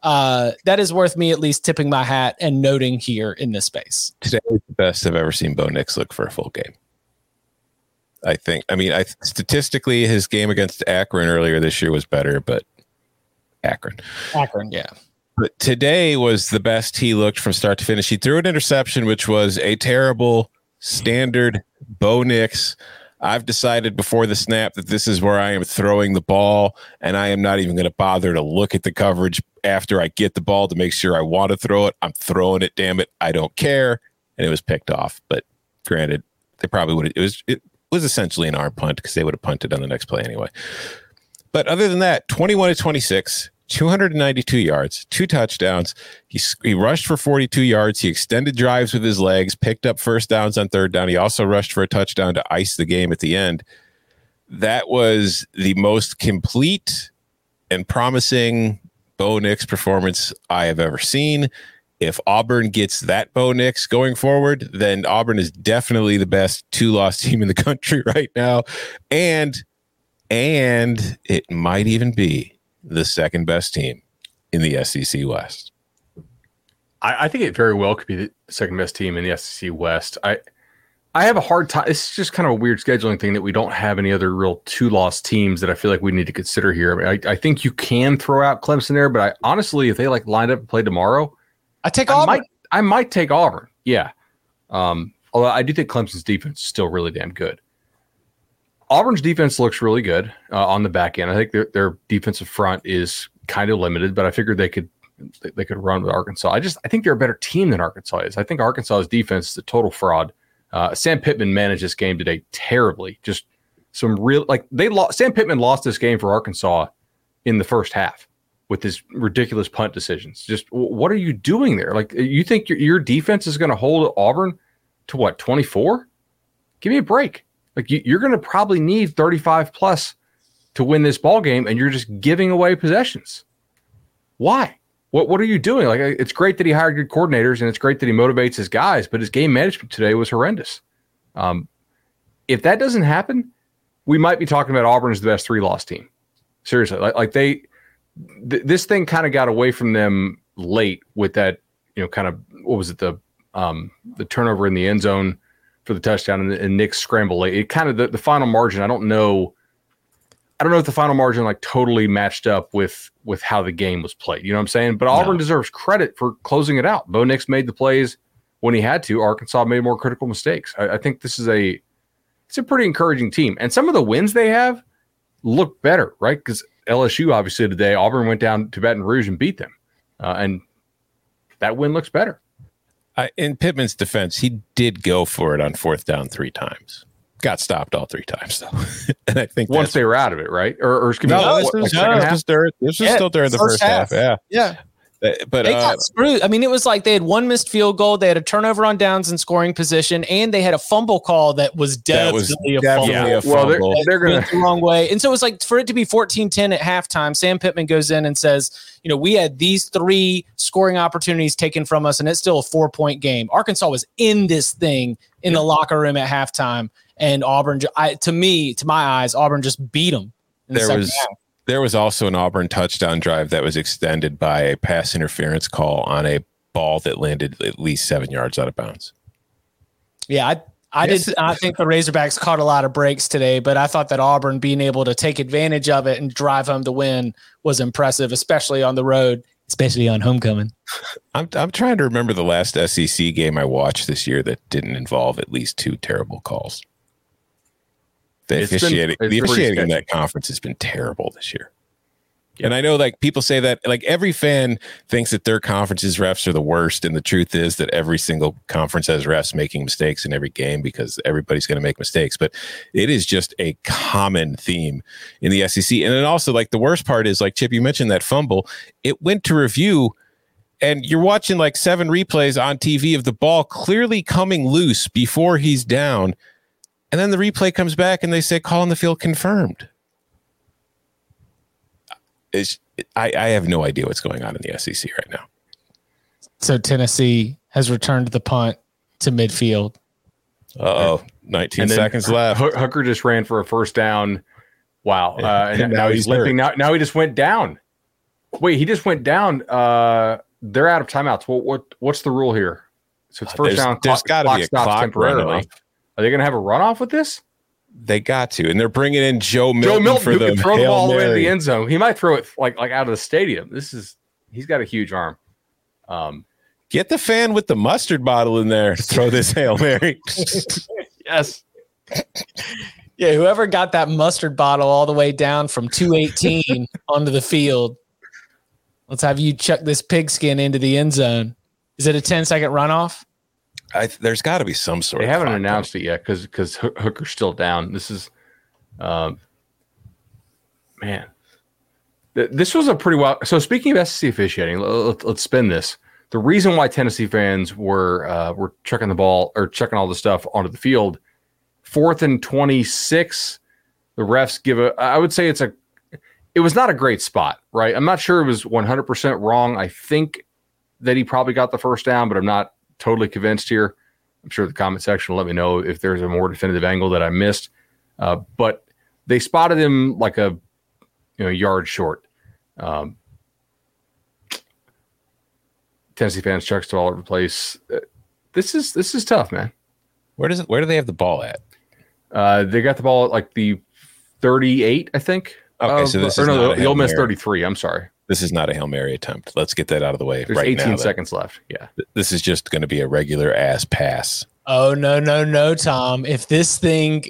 uh, that is worth me at least tipping my hat and noting here in this space. Today is the best I've ever seen Bo Nix look for a full game. I think. I mean, I statistically, his game against Akron earlier this year was better, but Akron. Akron, yeah. But today was the best he looked from start to finish. He threw an interception, which was a terrible standard Bo Nix. I've decided before the snap that this is where I am throwing the ball, and I am not even going to bother to look at the coverage after I get the ball to make sure I want to throw it. I'm throwing it, damn it. I don't care. And it was picked off. But granted, they probably would have, it was, it was essentially an arm punt because they would have punted on the next play anyway. But other than that, 21 to 26, 292 yards, two touchdowns. He, he rushed for 42 yards. He extended drives with his legs, picked up first downs on third down. He also rushed for a touchdown to ice the game at the end. That was the most complete and promising Bo Nix performance I have ever seen. If Auburn gets that Bo Nix going forward, then Auburn is definitely the best two loss team in the country right now. And and it might even be the second best team in the SEC West. I, I, think it very well could be the second best team in the SEC West. I I have a hard time. It's just kind of a weird scheduling thing that we don't have any other real two loss teams that I feel like we need to consider here. I, mean, I, I, think you can throw out Clemson there, but I honestly, if they like lined up and play tomorrow, I take I Auburn. Might, I might take Auburn. Yeah. Um, although I do think Clemson's defense is still really damn good. Auburn's defense looks really good uh, on the back end. I think their, their defensive front is kind of limited, but I figured they could they could run with Arkansas. I just I think they're a better team than Arkansas is. I think Arkansas's defense is a total fraud. Uh, Sam Pittman managed this game today terribly. Just some real like they lost. Sam Pittman lost this game for Arkansas in the first half with his ridiculous punt decisions. Just what are you doing there? Like you think your, your defense is going to hold Auburn to what twenty four? Give me a break. Like you, are going to probably need 35 plus to win this ball game, and you're just giving away possessions. Why? What What are you doing? Like it's great that he hired good coordinators, and it's great that he motivates his guys, but his game management today was horrendous. Um, if that doesn't happen, we might be talking about Auburn as the best three loss team. Seriously, like like they, th- this thing kind of got away from them late with that, you know, kind of what was it the um, the turnover in the end zone for the touchdown and, and Nix's scramble late. It kind of the, the final margin. I don't know. I don't know if the final margin like totally matched up with with how the game was played. You know what I'm saying? But Auburn deserves credit for closing it out. Bo Nix made the plays when he had to. Arkansas made more critical mistakes. I, I think this is a it's a pretty encouraging team, and some of the wins they have look better, right? Because LSU obviously today, Auburn went down to Baton Rouge and beat them, uh, and that win looks better. I, in Pittman's defense, he did go for it on fourth down three times. Got stopped all three times though, and I think once they were out of it, right? Or, or excuse me, no, what, this, like was, second no, this half? was during, this was Yeah, still during the first first half. half. Yeah, Yeah. But, but They uh, got screwed. I mean, it was like they had one missed field goal, they had a turnover on downs and scoring position, and they had a fumble call that was that was definitely a definitely fumble. a Well, they're, they're gonna the wrong way. And so it was like for it to be 14 10 at halftime, Sam Pittman goes in and says, you know, we had these three scoring opportunities taken from us, and it's still a four point game. Arkansas was in this thing in the locker room at halftime, and Auburn, I, to me, to my eyes, Auburn just beat them. In the there second was half. There was also an Auburn touchdown drive that was extended by a pass interference call on a ball that landed at least seven yards out of bounds. Yeah, I I Yes. did not think the Razorbacks caught a lot of breaks today, but I thought that Auburn being able to take advantage of it and drive home the win was impressive, especially on the road, especially on homecoming. I'm I'm trying to remember the last SEC game I watched this year that didn't involve at least two terrible calls. The It's been- officiating, the officiating in that conference has been terrible this year. And I know like people say that like every fan thinks that their conference's refs are the worst. And the truth is that every single conference has refs making mistakes in every game because everybody's going to make mistakes. But it is just a common theme in the SEC. And then also like the worst part is like Chip, you mentioned that fumble. It went to review and you're watching like seven replays on TV of the ball clearly coming loose before he's down. And then the replay comes back and they say call on the field confirmed. It's, I, I have no idea what's going on in the SEC right now. So Tennessee has returned the punt to midfield. Uh oh, 19 then seconds left. Hooker just ran for a first down. Wow. Uh, and And now, now he's he's limping. Now, now he just went down. Wait, he just went down. Uh, they're out of timeouts. What what what's the rule here? So it's first There's- down. there's clock- gotta be a stops clock temporarily. runoff. Are they going to have a runoff with this? They got to, and they're bringing in Joe Milton, Joe Milton for who the can throw the Hail ball all the way to Mary. the end zone. He might throw it like like out of the stadium. This is he's got a huge arm. Um, Get the fan with the mustard bottle in there. to Throw this hail mary. yes. Yeah, whoever got that mustard bottle all the way down from 218 onto the field. Let's have you chuck this pigskin into the end zone. Is it a 10 second runoff? I, there's got to be some sort. They haven't announced it yet because because Hooker's still down. This is, um, man, Th- this was a pretty wild. So speaking of SEC officiating, let, us spin this. The reason why Tennessee fans were uh, were checking the ball or checking all the stuff onto the field, fourth and twenty six, the refs give a. I would say it's a. It was not a great spot, right? I'm not sure it was 100 percent wrong. I think that he probably got the first down, but I'm not totally convinced here. I'm sure the comment section will let me know if there's a more definitive angle that I missed. Uh, but they spotted him like a you know yard short. Um, Tennessee fans chucks to all over the place. Uh, This is this is tough, man. Where does it? Where do they have the ball at? Uh, they got the ball at like the 38, I think. Okay, of- so this or is no, the Ole Miss 33. I'm sorry. This is not a hail mary attempt. Let's get that out of the way There's right 18 now. then. seconds left. Yeah. This is just going to be a regular ass pass. Oh, no, no, no, Tom. If this thing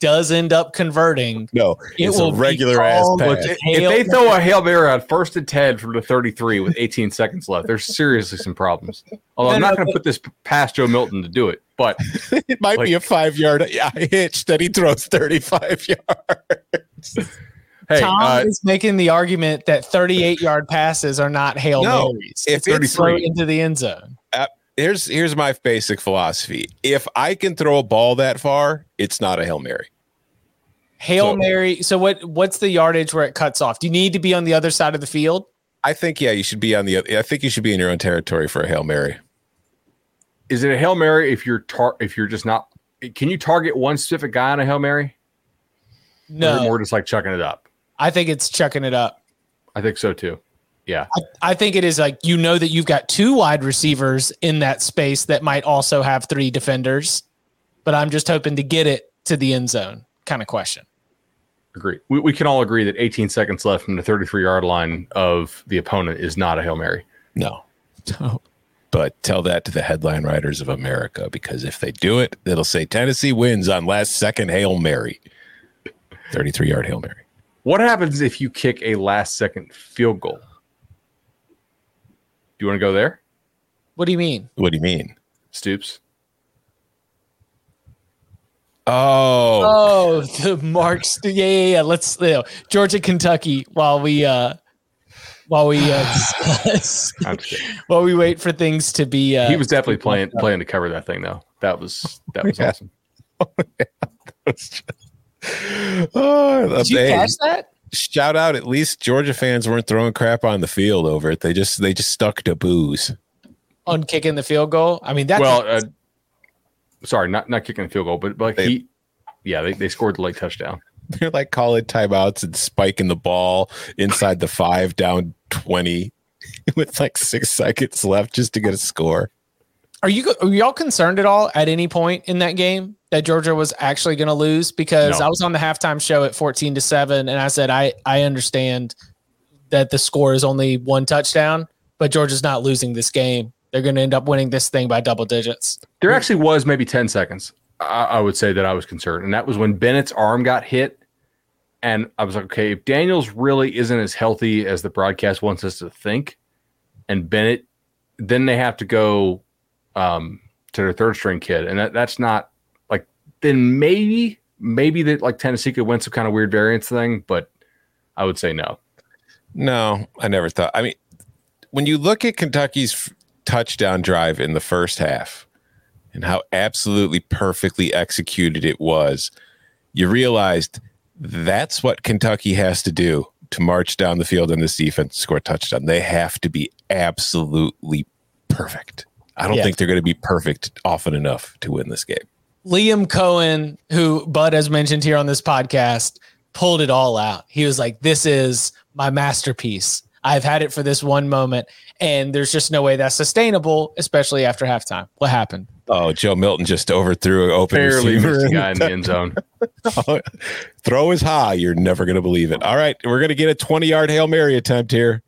does end up converting, No, It it's will a regular ass pass. If Hail they throw a Hail Mary on first and 10 from the 33 with 18 seconds left, there's seriously some problems. Although I'm not no, going to put this past Joe Milton to do it, but it might Like- be a five yard hitch that he throws 35 yards. Hey, Tom uh, is making the argument that 38 yard passes are not Hail No, Marys. if It's thrown into the end zone. Here's here's my basic philosophy. If I can throw a ball that far, it's not a hail mary. Hail So- Mary. So what what's the yardage where it cuts off? Do you need to be on the other side of the field? I think yeah, you should be on the. I think you should be in your own territory for a hail mary. is it a Hail Mary if you're tar- if you're just not can you target one specific guy on a Hail Mary? Or is it No, more just like chucking it up. I think it's chucking it up. I think so too. Yeah. I think it is like you know that you've got two wide receivers in that space that might also have three defenders. but I'm just hoping to get it to the end zone kind of question. Agree. We, we can all agree that 18 seconds left from the 33 yard line of the opponent is not a Hail Mary. No. No. But tell that to the headline writers of America because if they do it, it'll say Tennessee wins on last second Hail Mary. 33 yard Hail Mary. What happens if you kick a last second field goal? Do you want to go there, What do you mean? What do you mean? Stoops? Oh, Oh, the marks. Yeah, yeah, yeah. Let's you know, Georgia, Kentucky. While we uh, while we uh, discuss, I'm just kidding. while we wait for things to be. Uh, he was definitely playing playing to cover that thing though. That was that was Yeah. awesome. oh Did you hey, catch that? shout out! At least Georgia fans weren't throwing crap on the field over it. They just they just stuck to booze. on kicking the field goal. I mean, that's well, uh, sorry, not not kicking the field goal, but, but like They- he, yeah, they, they scored the late touchdown. They're like calling timeouts and spiking the ball inside the five, down twenty, with like six seconds left just to get a score. Are you are y'all concerned at all at any point in that game that Georgia was actually going to lose? Because No. I was on the halftime show at fourteen to seven, and I said I I understand that the score is only one touchdown, but Georgia's not losing this game. They're going to end up winning this thing by double digits. There actually was maybe 10 seconds. I, I would say that I was concerned. And that was when Bennett's arm got hit. And I was like, okay, if Daniels really isn't as healthy as the broadcast wants us to think, and Bennett, then they have to go um, to their third string kid. And that, that's not then maybe, maybe that like Tennessee could win some kind of weird variance thing, but I would say no. No, I never thought. I mean, when you look at Kentucky's f- touchdown drive in the first half and how absolutely perfectly executed it was, you realized that's what Kentucky has to do to march down the field in this defense, score a touchdown. They have to be absolutely perfect. I don't Yeah. think they're going to be perfect often enough to win this game. Liam Coen, who Bud has mentioned here on this podcast, pulled it all out. He was like, This is my masterpiece. I've had it for this one moment, and there's just no way that's sustainable, especially after halftime. What happened? Oh, Joe Milton just overthrew an open Barely receiver. missed guy in the end zone. Throw is high. You're never going to believe it. All right. We're going to get a 20 yard Hail Mary attempt here.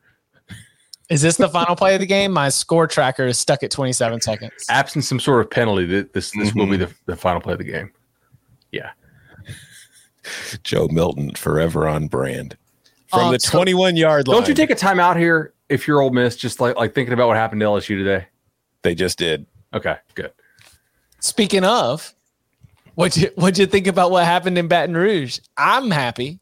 Is this the final play of the game? My score tracker is stuck at 27 seconds. Absent some sort of penalty, th- this this will be Mm-hmm. the, the final play of the game. Yeah. Joe Milton, forever on brand. From Um, the so- 21 yard line. Don't you take a timeout here if you're Ole Miss, just like like thinking about what happened to LSU today? They just did. Okay, good. Speaking of, what'd you, what'd you think about what happened in Baton Rouge? I'm happy.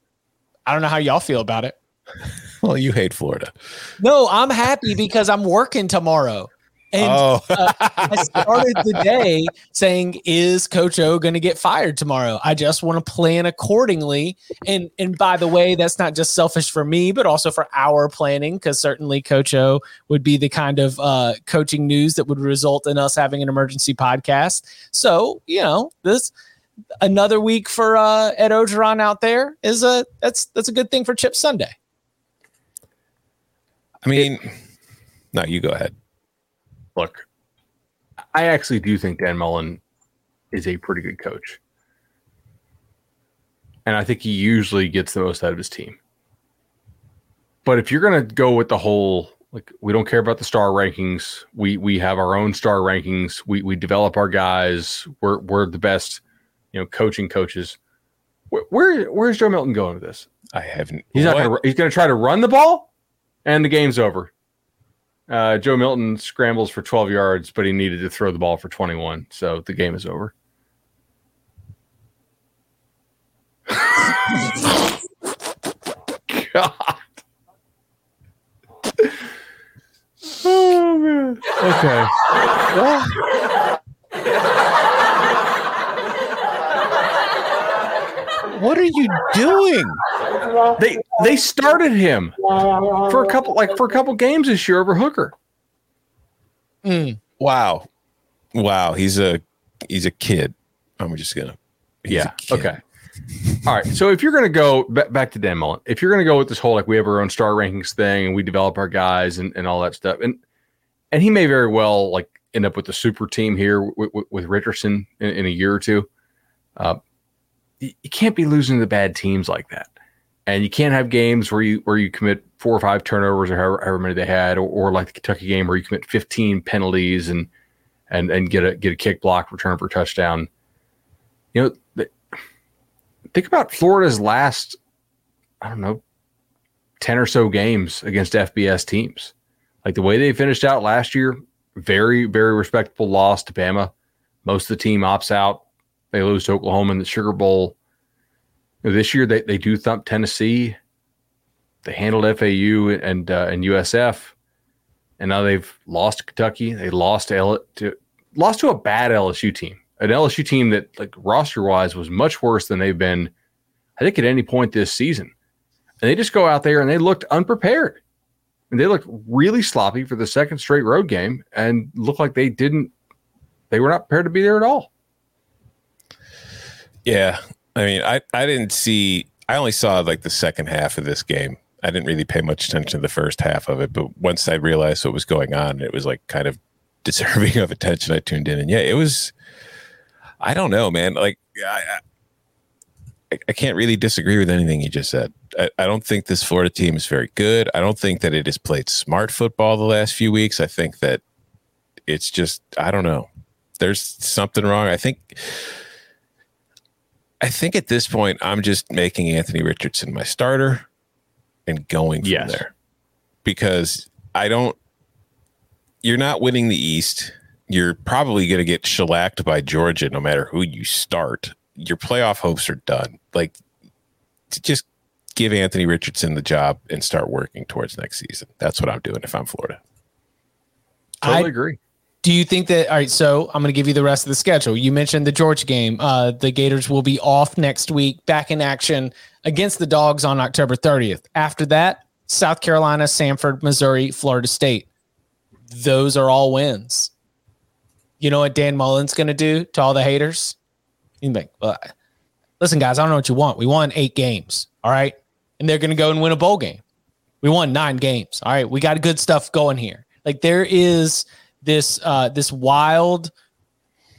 I don't know how y'all feel about it. Well, you hate Florida. No, I'm happy because I'm working tomorrow. And oh, I started the day saying, "Is Coach O going to get fired tomorrow?" I just want to plan accordingly. And and by the way, that's not just selfish for me, but also for our planning, because certainly Coach O would be the kind of uh, coaching news that would result in us having an emergency podcast. So you know this. Another week for uh, Ed Orgeron out there is a that's that's a good thing for Chip Sunday. I mean, no, you go ahead. Look, I actually do think Dan Mullen is a pretty good coach. And I think he usually gets the most out of his team. But if you're going to go with the whole like we don't care about the star rankings, we we have our own star rankings, we we develop our guys, we're we're the best, you know, coaching coaches. Where, where where's Joe Milton going with this? I haven't. He's not to. He's going to try to run the ball, and the game's over. Uh, Joe Milton scrambles for 12 yards, but he needed to throw the ball for 21, so the game is over. God. Oh man. Okay. What are you doing? They they started him for a couple like for a couple games this year over Hooker. Mm. Wow. Wow. He's a he's a kid. I'm just gonna he's yeah. Okay. All right. So if you're going to go ba- back to Dan Mullen, if you're going to go with this whole like we have our own star rankings thing and we develop our guys and, and all that stuff, and and he may very well like end up with the super team here with, with, with Richardson in, in, a year or two. Uh, you, you can't be losing to the bad teams like that, and you can't have games where you where you commit four or five turnovers or however, however many they had, or, or like the Kentucky game where you commit 15 penalties and and and get a get a kick block return for touchdown. You know, the, think about Florida's last, I don't know, 10 or so games against FBS teams. Like the way they finished out last year, very, very respectable loss to Bama. Most of the team opts out. They lose to Oklahoma in the Sugar Bowl. This year, they, they do thump Tennessee. They handled FAU and uh, and USF, and now they've lost Kentucky. They lost to, L- to lost to a bad LSU team, an LSU team that like roster wise was much worse than they've been. I think at any point this season, and they just go out there and they looked unprepared. And they looked really sloppy for the second straight road game and looked like they didn't, they were not prepared to be there at all. Yeah. I mean, I, I didn't see, I only saw like the second half of this game. I didn't really pay much attention to the first half of it, but once I realized what was going on, it was like kind of deserving of attention. I tuned in, and yeah, it was. I don't know, man. Like I, I, I can't really disagree with anything you just said. I, I don't think this Florida team is very good. I don't think that it has played smart football the last few weeks. I think that it's just I don't know. There's something wrong. I think I think at this point I'm just making Anthony Richardson my starter and going from yes. there. Because I don't you're not winning the East. You're probably going to get shellacked by Georgia no matter who you start. Your playoff hopes are done. Like just give Anthony Richardson the job and start working towards next season. That's what I'm doing if I'm Florida. Totally I, agree. Do you think that all right? So I'm going to give you the rest of the schedule. You mentioned the Georgia game. Uh, the Gators will be off next week, back in action against the Dogs on October 30th. After that, South Carolina, Samford, Missouri, Florida State. Those are all wins. You know what Dan Mullen's going to do to all the haters? He's like, well, listen, guys, I don't know what you want. We won eight games. All right and they're going to go and win a bowl game. We won nine games. All right, we got good stuff going here. Like there is this uh, this wild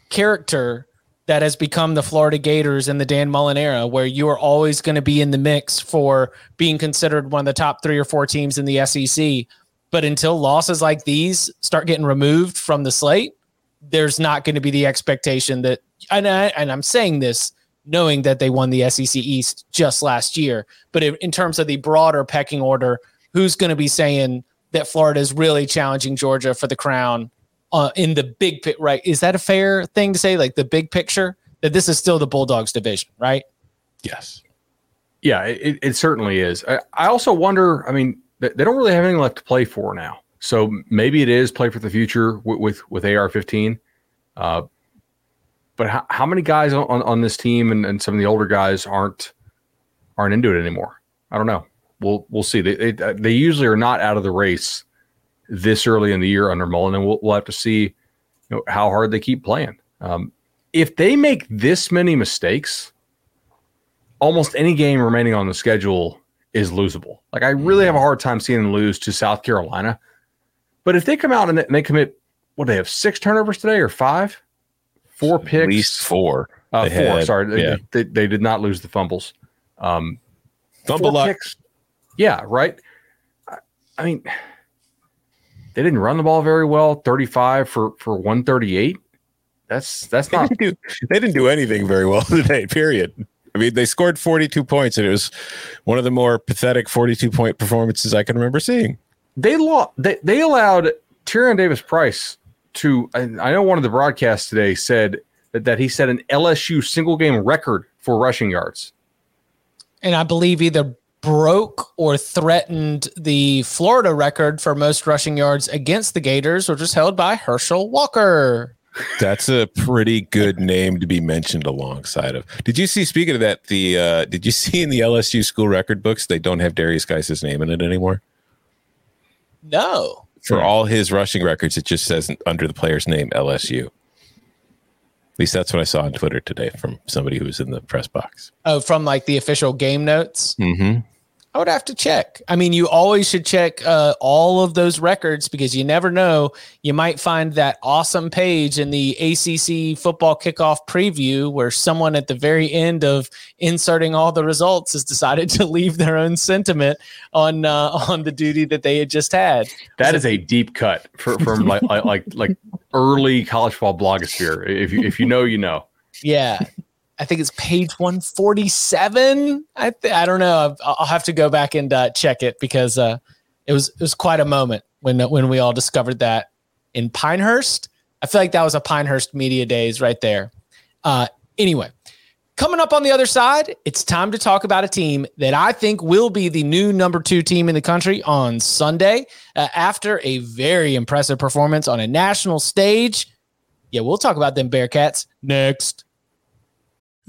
character that has become the Florida Gators in the Dan Mullen era, where you are always going to be in the mix for being considered one of the top three or four teams in the SEC. But until losses like these start getting removed from the slate, there's not going to be the expectation that, and, I, and I'm saying this knowing that they won the SEC East just last year. But in terms of the broader pecking order, who's going to be saying that Florida is really challenging Georgia for the crown uh, in the big pit? Right? Is that a fair thing to say? Like the big picture that this is still the Bulldogs division, right? Yes. Yeah, it, it certainly is. I, I also wonder. I mean, they don't really have anything left to play for now. So maybe it is play for the future with with, with AR fifteen. Uh, but how, how many guys on, on this team and, and some of the older guys aren't aren't into it anymore? I don't know. We'll we'll see. They, they, they usually are not out of the race this early in the year under Mullen, and we'll, we'll have to see you know, how hard they keep playing. Um, if they make this many mistakes, almost any game remaining on the schedule is losable. Like I really have a hard time seeing them lose to South Carolina. But if they come out and they, and they commit, what they have six turnovers today or five? four picks, at least four. Uh, four. Had, sorry, yeah. they, they, did not lose the fumbles. Um, Fumble luck. Picks. Yeah, right. I, I mean, they didn't run the ball very well. Thirty-five for for one thirty-eight. That's that's not. they. Didn't do, they didn't do anything very well today. Period. I mean, they scored 42 points, and it was one of the more pathetic 42 point performances I can remember seeing. They lost. They, they allowed Tyrion Davis Price to I know one of the broadcasts today said that, that he set an LSU single game record for rushing yards. And I believe either broke or threatened the Florida record for most rushing yards against the Gators, which was held by Herschel Walker. That's a pretty good name to be mentioned alongside of. Did you see? Speaking of that, the uh, did you see in the LSU school record books they don't have Derrius Guice's name in it anymore? No for all his rushing records, it just says under the player's name LSU. At least that's what I saw on Twitter today from somebody who was in the press box. Oh, from like the official game notes. Mm-hmm. I would have to check. I mean, you always should check uh, all of those records because you never know. You might find that awesome page in the ACC football kickoff preview where someone at the very end of inserting all the results has decided to leave their own sentiment on uh, on the duty that they had just had. That so, is a deep cut for, from like, like like early college football blogosphere. If you if you know, you know. Yeah, I think it's page 147. I th- I don't know. I'll, I'll have to go back and uh, check it because uh, it was it was quite a moment when when we all discovered that in Pinehurst. I feel like that was a Pinehurst media days right there. Uh, anyway, coming up on the other side, it's time to talk about a team that I think will be the new number two team in the country on Sunday uh, after a very impressive performance on a national stage. Yeah, we'll talk about them Bearcats next.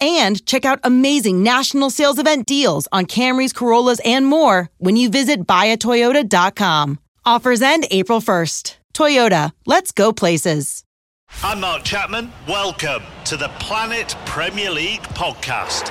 and check out amazing national sales event deals on Camrys, Corollas, and more when you visit buyatoyota.com. Offers end April 1st. Toyota, let's go places. I'm Mark Chapman. Welcome to the Planet Premier League podcast.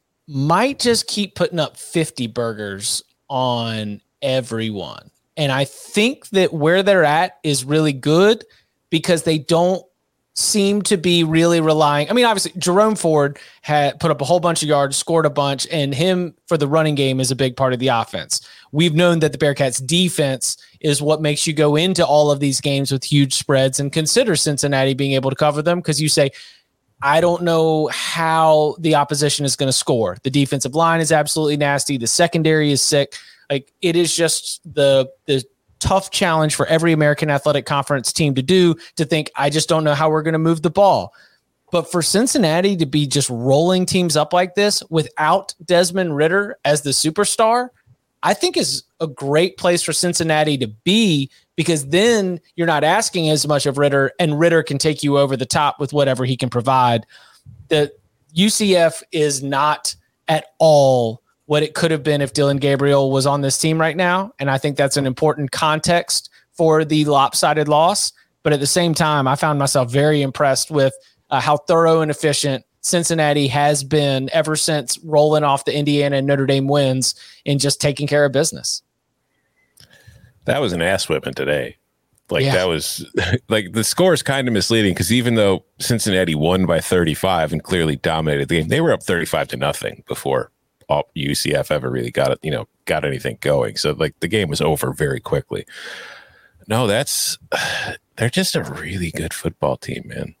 might just keep putting up 50 burgers on everyone. And I think that where they're at is really good because they don't seem to be really relying. I mean, obviously, Jerome Ford had put up a whole bunch of yards, scored a bunch, and him for the running game is a big part of the offense. We've known that the Bearcats defense is what makes you go into all of these games with huge spreads and consider Cincinnati being able to cover them because you say, I don't know how the opposition is going to score. The defensive line is absolutely nasty. The secondary is sick. Like it is just the the tough challenge for every American Athletic Conference team to do to think I just don't know how we're going to move the ball. But for Cincinnati to be just rolling teams up like this without Desmond Ridder as the superstar, I think is a great place for Cincinnati to be because then you're not asking as much of Ridder, and Ridder can take you over the top with whatever he can provide. The UCF is not at all what it could have been if Dillon Gabriel was on this team right now. And I think that's an important context for the lopsided loss. But at the same time, I found myself very impressed with uh, how thorough and efficient Cincinnati has been ever since rolling off the Indiana and Notre Dame wins and just taking care of business. That was an ass whipping today. Like yeah. that was like the score is kind of misleading because even though Cincinnati won by 35 and clearly dominated the game, they were up 35 to nothing before UCF ever really got it, you know, got anything going. So like the game was over very quickly. No, that's they're just a really good football team, man.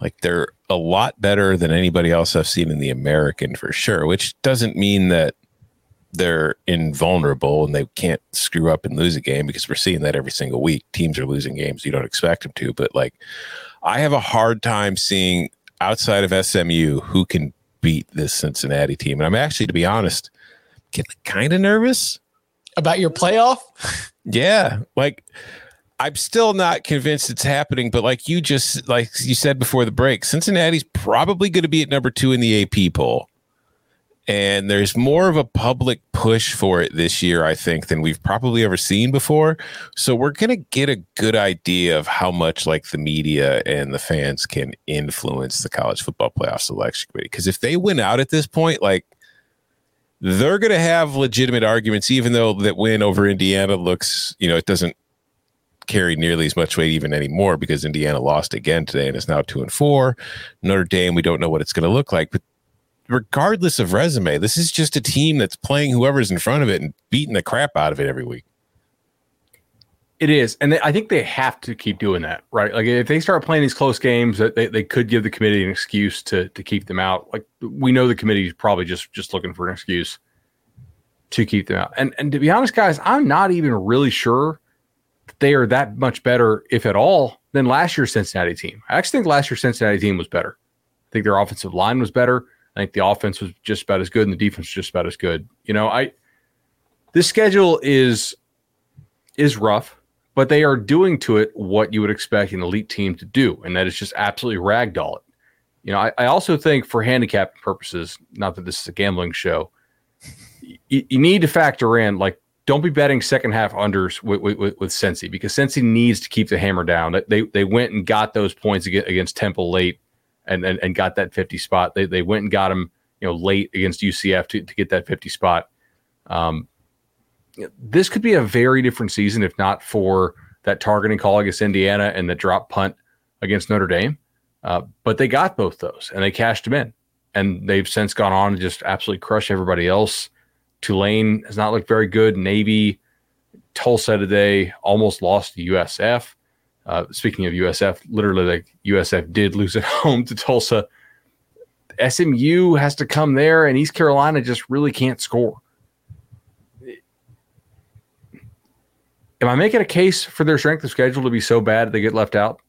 Like they're a lot better than anybody else I've seen in the American for sure, which doesn't mean that they're invulnerable and they can't screw up and lose a game because we're seeing that every single week. Teams are losing games you don't expect them to, but like I have a hard time seeing outside of SMU who can beat this Cincinnati team. And I'm actually, to be honest, getting kind of nervous about your playoff. yeah, like I'm still not convinced it's happening, but like you just like you said before the break, Cincinnati's probably going to be at number two in the AP poll. And there's more of a public push for it this year i think than we've probably ever seen before. So we're going to get a good idea of how much like the media and the fans can influence the college football playoff selection committee. Because if they win out at this point like they're going to have legitimate arguments, even though that win over Indiana looks, you know, it doesn't carry nearly as much weight even anymore because Indiana lost again today and is now two and four. Notre Dame, we don't know what it's going to look like, but regardless of resume, this is just a team that's playing whoever's in front of it and beating the crap out of it every week. It is, and they, I think they have to keep doing that, right? Like if they start playing these close games, they, they could give the committee an excuse to to keep them out. Like we know the committee is probably just just looking for an excuse to keep them out. And and to be honest, guys, I'm not even really sure they are that much better, if at all, than last year's Cincinnati team. I actually think last year's Cincinnati team was better. I think their offensive line was better. I think the offense was just about as good, and the defense was just about as good. You know, I this schedule is is rough but they are doing to it what you would expect an elite team to do, and that is just absolutely ragdoll it. You know, I, I also think for handicap purposes, not that this is a gambling show, you, you need to factor in like don't be betting second half unders with, with, with because Cincy needs to keep the hammer down. They they went and got those points against Temple late and, and, and got that 50 spot. They, they went and got them, you know, late against UCF to, to get that 50 spot. Um, this could be a very different season if not for that targeting call against Indiana and the drop punt against Notre Dame. Uh, but they got both those and they cashed them in. And they've since gone on to just absolutely crush everybody else. Tulane has not looked very good. Navy, Tulsa today almost lost to USF. Uh, speaking of USF, literally, like USF did lose at home to Tulsa. SMU has to come there, and East Carolina just really can't score. Am I making a case for their strength of schedule to be so bad they get left out?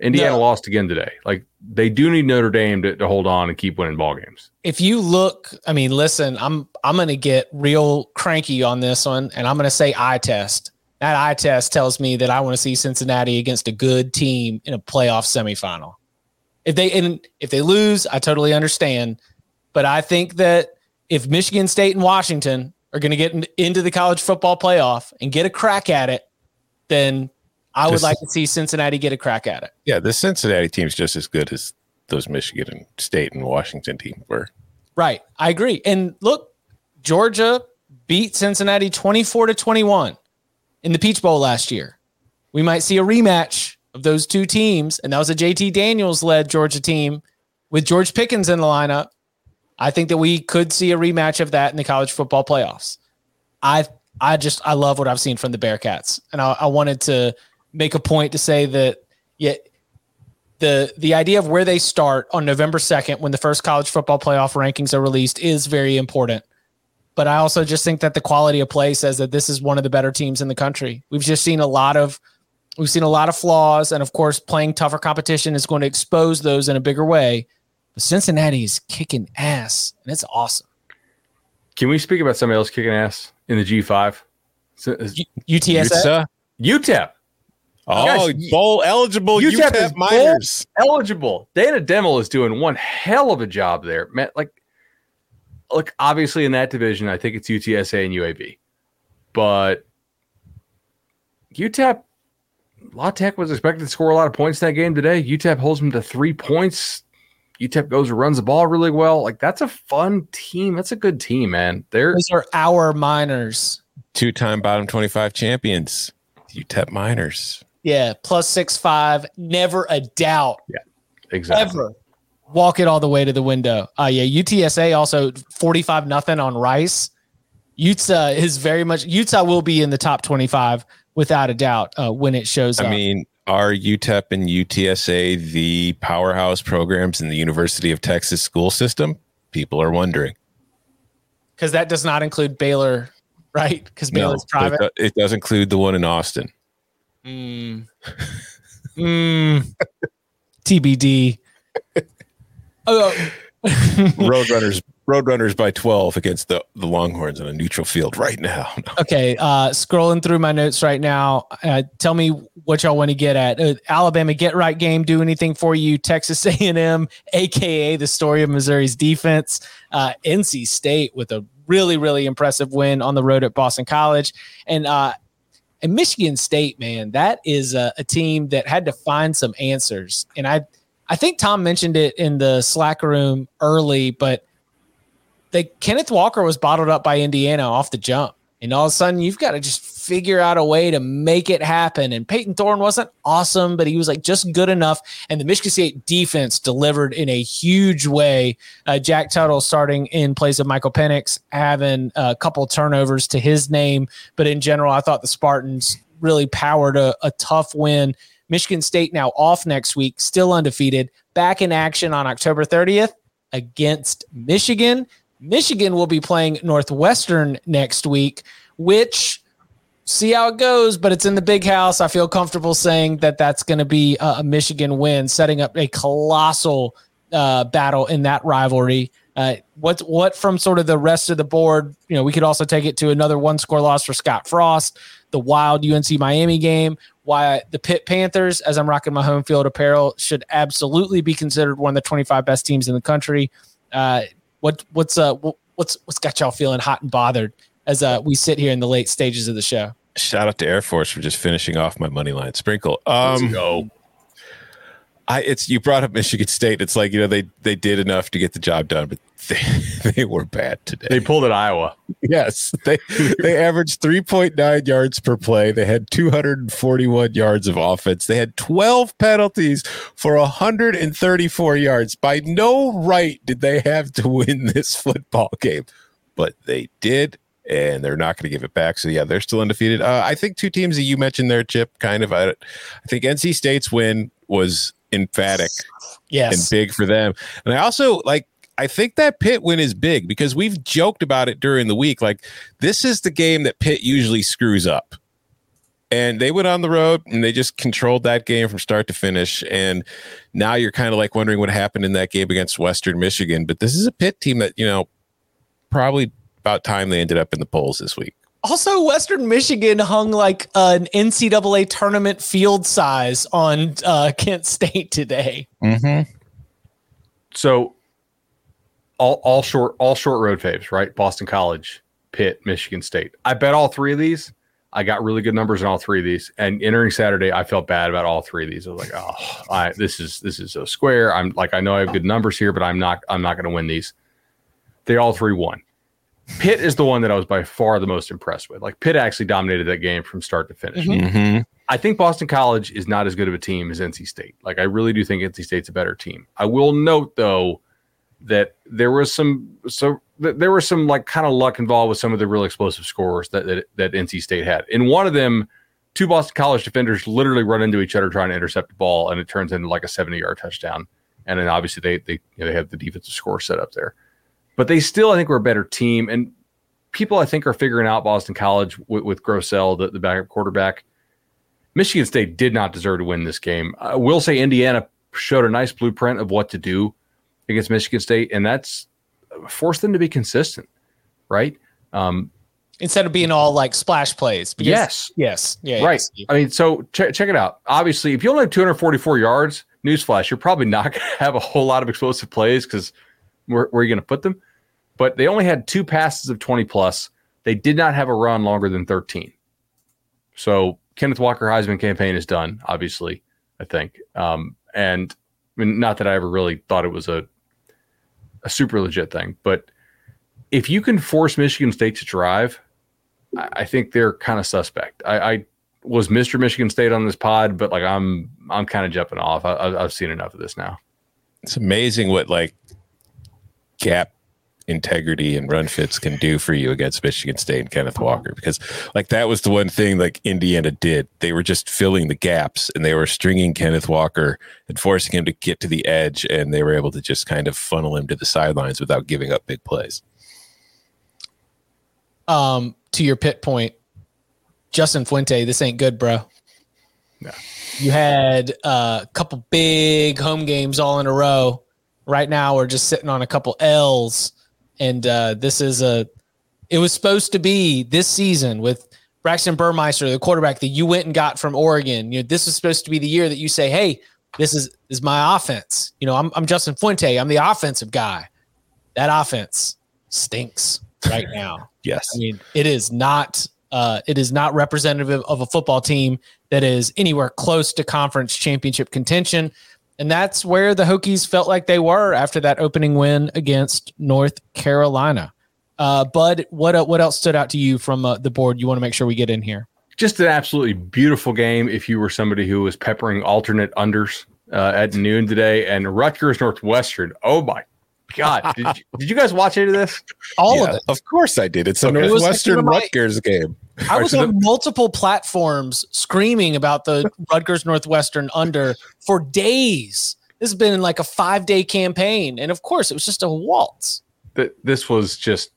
Indiana no. lost again today. Like they do need Notre Dame to, to hold on and keep winning ball games. If you look, I mean, listen, I'm I'm going to get real cranky on this one, and I'm going to say eye test. That eye test tells me that I want to see Cincinnati against a good team in a playoff semifinal. If they and if they lose, I totally understand, but I think that if Michigan State and Washington are going to get in, into the college football playoff and get a crack at it, then I would like to see Cincinnati get a crack at it. Yeah, the Cincinnati team's just as good as those Michigan and State and Washington teams were. Right. I agree. And look, Georgia beat Cincinnati 24 to 21 in the Peach Bowl last year. We might see a rematch of those two teams, and that was a JT Daniels led Georgia team with George Pickens in the lineup. I think that we could see a rematch of that in the college football playoffs. I I just I love what I've seen from the Bearcats, and I, I wanted to make a point to say that yeah, the the idea of where they start on November second when the first college football playoff rankings are released is very important. But I also just think that the quality of play says that this is one of the better teams in the country. We've just seen a lot of we've seen a lot of flaws, and of course, playing tougher competition is going to expose those in a bigger way. But Cincinnati is kicking ass, and it's awesome. Can we speak about somebody else kicking ass in the G5? UTSA? UTEP. Oh, Guys, bowl eligible UTEP, UTEP Miners. eligible. Dana Dimel is doing one hell of a job there. Man, like, look, obviously in that division, I think it's UTSA and UAB. But UTEP, La Tech was expected to score a lot of points in that game today. UTEP holds them to three points. UTEP goes and runs the ball really well. Like that's a fun team. That's a good team, man. They're those are our Miners. Two time bottom 25 champions. UTEP Miners. Yeah, plus six five. Never a doubt. Yeah, exactly. Ever walk it all the way to the window. Uh yeah, UTSA also 45 nothing on Rice. Utah is very much Utah will be in the top 25 without a doubt uh, when it shows I up. I mean, are UTEP and UTSA the powerhouse programs in the University of Texas school system? People are wondering. Because that does not include Baylor, right? Because Baylor's no, private. It, does include the one in Austin. Mm. mm. TBD. oh, Roadrunners Roadrunners by 12 against the, the Longhorns on a neutral field right now. No. Okay, uh, scrolling through my notes right now. Uh, tell me what y'all want to get at. Uh, Alabama get right game do anything for you? Texas A&M, aka the story of Missouri's defense. Uh, NC State with a really really impressive win on the road at Boston College, and uh, and Michigan State, man, that is a, a team that had to find some answers. And I I think Tom mentioned it in the Slack room early, but they Kenneth Walker was bottled up by Indiana off the jump. And all of a sudden, you've got to just figure out a way to make it happen. And Payton Thorne wasn't awesome, but he was like just good enough. And the Michigan State defense delivered in a huge way. Uh, Jack Tuttle starting in place of Michael Penix, having a couple turnovers to his name. But in general, I thought the Spartans really powered a, a tough win. Michigan State now off next week, still undefeated, back in action on October 30th against Michigan. Michigan will be playing Northwestern next week, which see how it goes, but it's in the big house. I feel comfortable saying that that's going to be a, Michigan win, setting up a colossal uh, battle in that rivalry. Uh, what what from sort of the rest of the board? You know, we could also take it to another one score loss for Scott Frost, the wild UNC Miami game. Why the Pitt Panthers, as I'm rocking my home field apparel, should absolutely be considered one of the 25 best teams in the country. Uh, what what's uh what's what's got y'all feeling hot and bothered as uh we sit here in the late stages of the show? Shout out to Air Force for just finishing off my money line sprinkle. Um, Let's go. I it's you brought up Michigan State. It's like you know they they did enough to get the job done, but they they were bad today. They pulled at Iowa. Yes, they they averaged three point nine yards per play. They had two hundred and forty one yards of offense. They had twelve penalties for hundred and thirty four yards. By no right did they have to win this football game, but they did. And they're not going to give it back. So yeah, they're still undefeated. Uh, I think two teams that you mentioned there, Chip, kind of. I, I think NC State's win was emphatic yes. and big for them. And I also like I think that Pitt win is big because we've joked about it during the week. Like this is the game that Pitt usually screws up. And they went on the road and they just controlled that game from start to finish. And now you're kind of like wondering what happened in that game against Western Michigan. But this is a Pitt team that, you know, probably about time they ended up in the polls this week. Also, Western Michigan hung like an NCAA tournament field size on uh, Kent State today. Mm-hmm. So, all all short all short road faves, right? Boston College, Pitt, Michigan State. I bet all three of these. I got really good numbers in all three of these. And entering Saturday, I felt bad about all three of these. I was like, oh, I, this is this is so square. I'm like, I know I have good numbers here, but I'm not I'm not going to win these. They all three won. Pitt is the one that I was by far the most impressed with. Like Pitt actually dominated that game from start to finish. Mm-hmm. mm-hmm. I think Boston College is not as good of a team as NC State. Like I really do think NC State's a better team. I will note though that there was some so there was some like kind of luck involved with some of the real explosive scores that, that that NC State had. In one of them, two Boston College defenders literally run into each other trying to intercept the ball, and it turns into like a 70 yard touchdown. And then obviously they they you know, they have the defensive score set up there but they still, I think, were a better team. And people, I think, are figuring out Boston College with, with Grosel, the, the backup quarterback. Michigan State did not deserve to win this game. I will say Indiana showed a nice blueprint of what to do against Michigan State, and that's forced them to be consistent, right? Um, Instead of being all like splash plays. Because, yes. Yes. Yeah. Right. Yes. I mean, so check, check it out. Obviously, if you only have 244 yards, newsflash, you're probably not going to have a whole lot of explosive plays because where, where are you going to put them? But they only had two passes of 20 plus. They did not have a run longer than 13. So Kenneth Walker Heisman campaign is done, obviously, I think. Um, and I mean, not that I ever really thought it was a a super legit thing, but if you can force Michigan State to drive, I, I think they're kind of suspect. I, I, was Mr. Michigan State on this pod, but like I'm I'm kind of jumping off. I, I've seen enough of this now. It's amazing what like gap integrity and run fits can do for you against Michigan State and Kenneth Walker because like that was the one thing like Indiana did. They were just filling the gaps and they were stringing Kenneth Walker and forcing him to get to the edge and they were able to just kind of funnel him to the sidelines without giving up big plays. Um to your Pitt point, Justin Fuente, this ain't good, bro. Yeah. You had a couple big home games all in a row. Right now, we're just sitting on a couple L's and uh, this is a. It was supposed to be this season with Braxton Burmeister, the quarterback that you went and got from Oregon. You know, this is supposed to be the year that you say, "Hey, this is is my offense." You know, I'm I'm Justin Fuente. I'm the offensive guy. That offense stinks right now. yes, I mean it is not. Uh, it is not representative of a football team that is anywhere close to conference championship contention. And that's where the Hokies felt like they were after that opening win against North Carolina. Uh, Bud, what what else stood out to you from uh, the board? You want to make sure we get in here. Just an absolutely beautiful game. If you were somebody who was peppering alternate unders uh, at noon today, and Rutgers Northwestern. Oh my God! Did you, did you guys watch any of this? All Yeah, of it. Of course I did. It's a Okay. It was like Northwestern one of my- Rutgers game. I was on multiple platforms screaming about the Rutgers Northwestern under for days. This has been like a five day campaign. And of course, it was just a waltz. This was just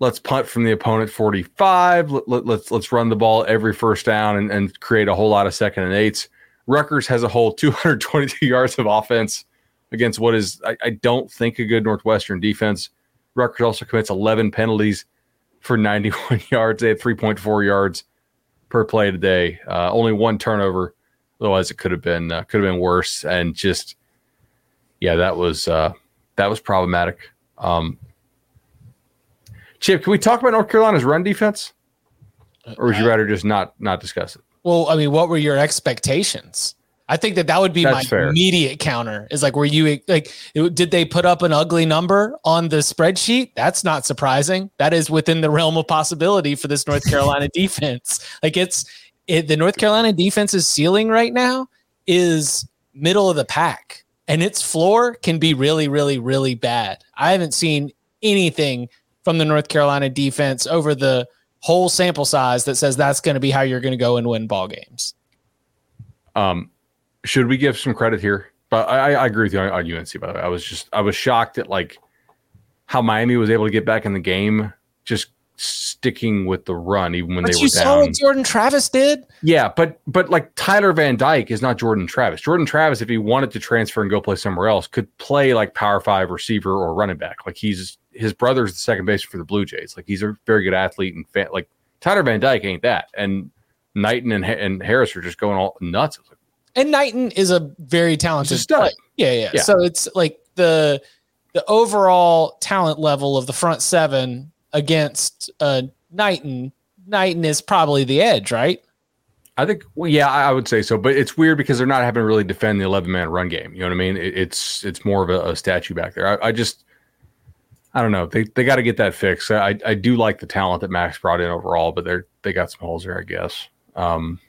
let's punt from the opponent 45. Let, let, let's let's run the ball every first down and, and create a whole lot of second and eights. Rutgers has a whole 222 yards of offense against what is I, I don't think a good Northwestern defense. Rutgers also commits 11 penalties for 91 yards. They had 3.4 yards per play today. Uh, only one turnover. Otherwise, it could have been uh, could have been worse. And just yeah, that was uh, that was problematic. Um, Chip, can we talk about North Carolina's run defense, or would you rather just not not discuss it? Well, I mean, what were your expectations? I think that that would be That's my fair. immediate counter. Is like, were you like, it- did they put up an ugly number on the spreadsheet? That's not surprising. That is within the realm of possibility for this North Carolina defense. Like, it's it, the North Carolina defense's ceiling right now is middle of the pack, and its floor can be really, really, really bad. I haven't seen anything from the North Carolina defense over the whole sample size that says that's going to be how you're going to go and win ball games. Um, should we give some credit here? But I, I agree with you on, on UNC. By the way, I was just I was shocked at like how Miami was able to get back in the game, just sticking with the run even when But they you were saw down. what Jordan Travis did. Yeah, but but like Tyler Van Dyke is not Jordan Travis. Jordan Travis, if he wanted to transfer and go play somewhere else, could play like power five receiver or running back. Like he's his brother's the second baseman for the Blue Jays. Like he's a very good athlete and fan, like Tyler Van Dyke ain't that. And Knighton and, and Harris are just going all nuts. Like, And Knighton is a very talented stud. Yeah, yeah, Yeah. So it's like the the overall talent level of the front seven against uh Knighton. Knighton is probably the edge, right? I think, well, yeah, I would say so. But it's weird because they're not having to really defend the eleven man run game. You know what I mean? It, it's it's more of a, a statue back there. I, I just, I don't know. They they got to get that fixed. I I do like the talent that Max brought in overall, but they're they got some holes there, I guess. Um,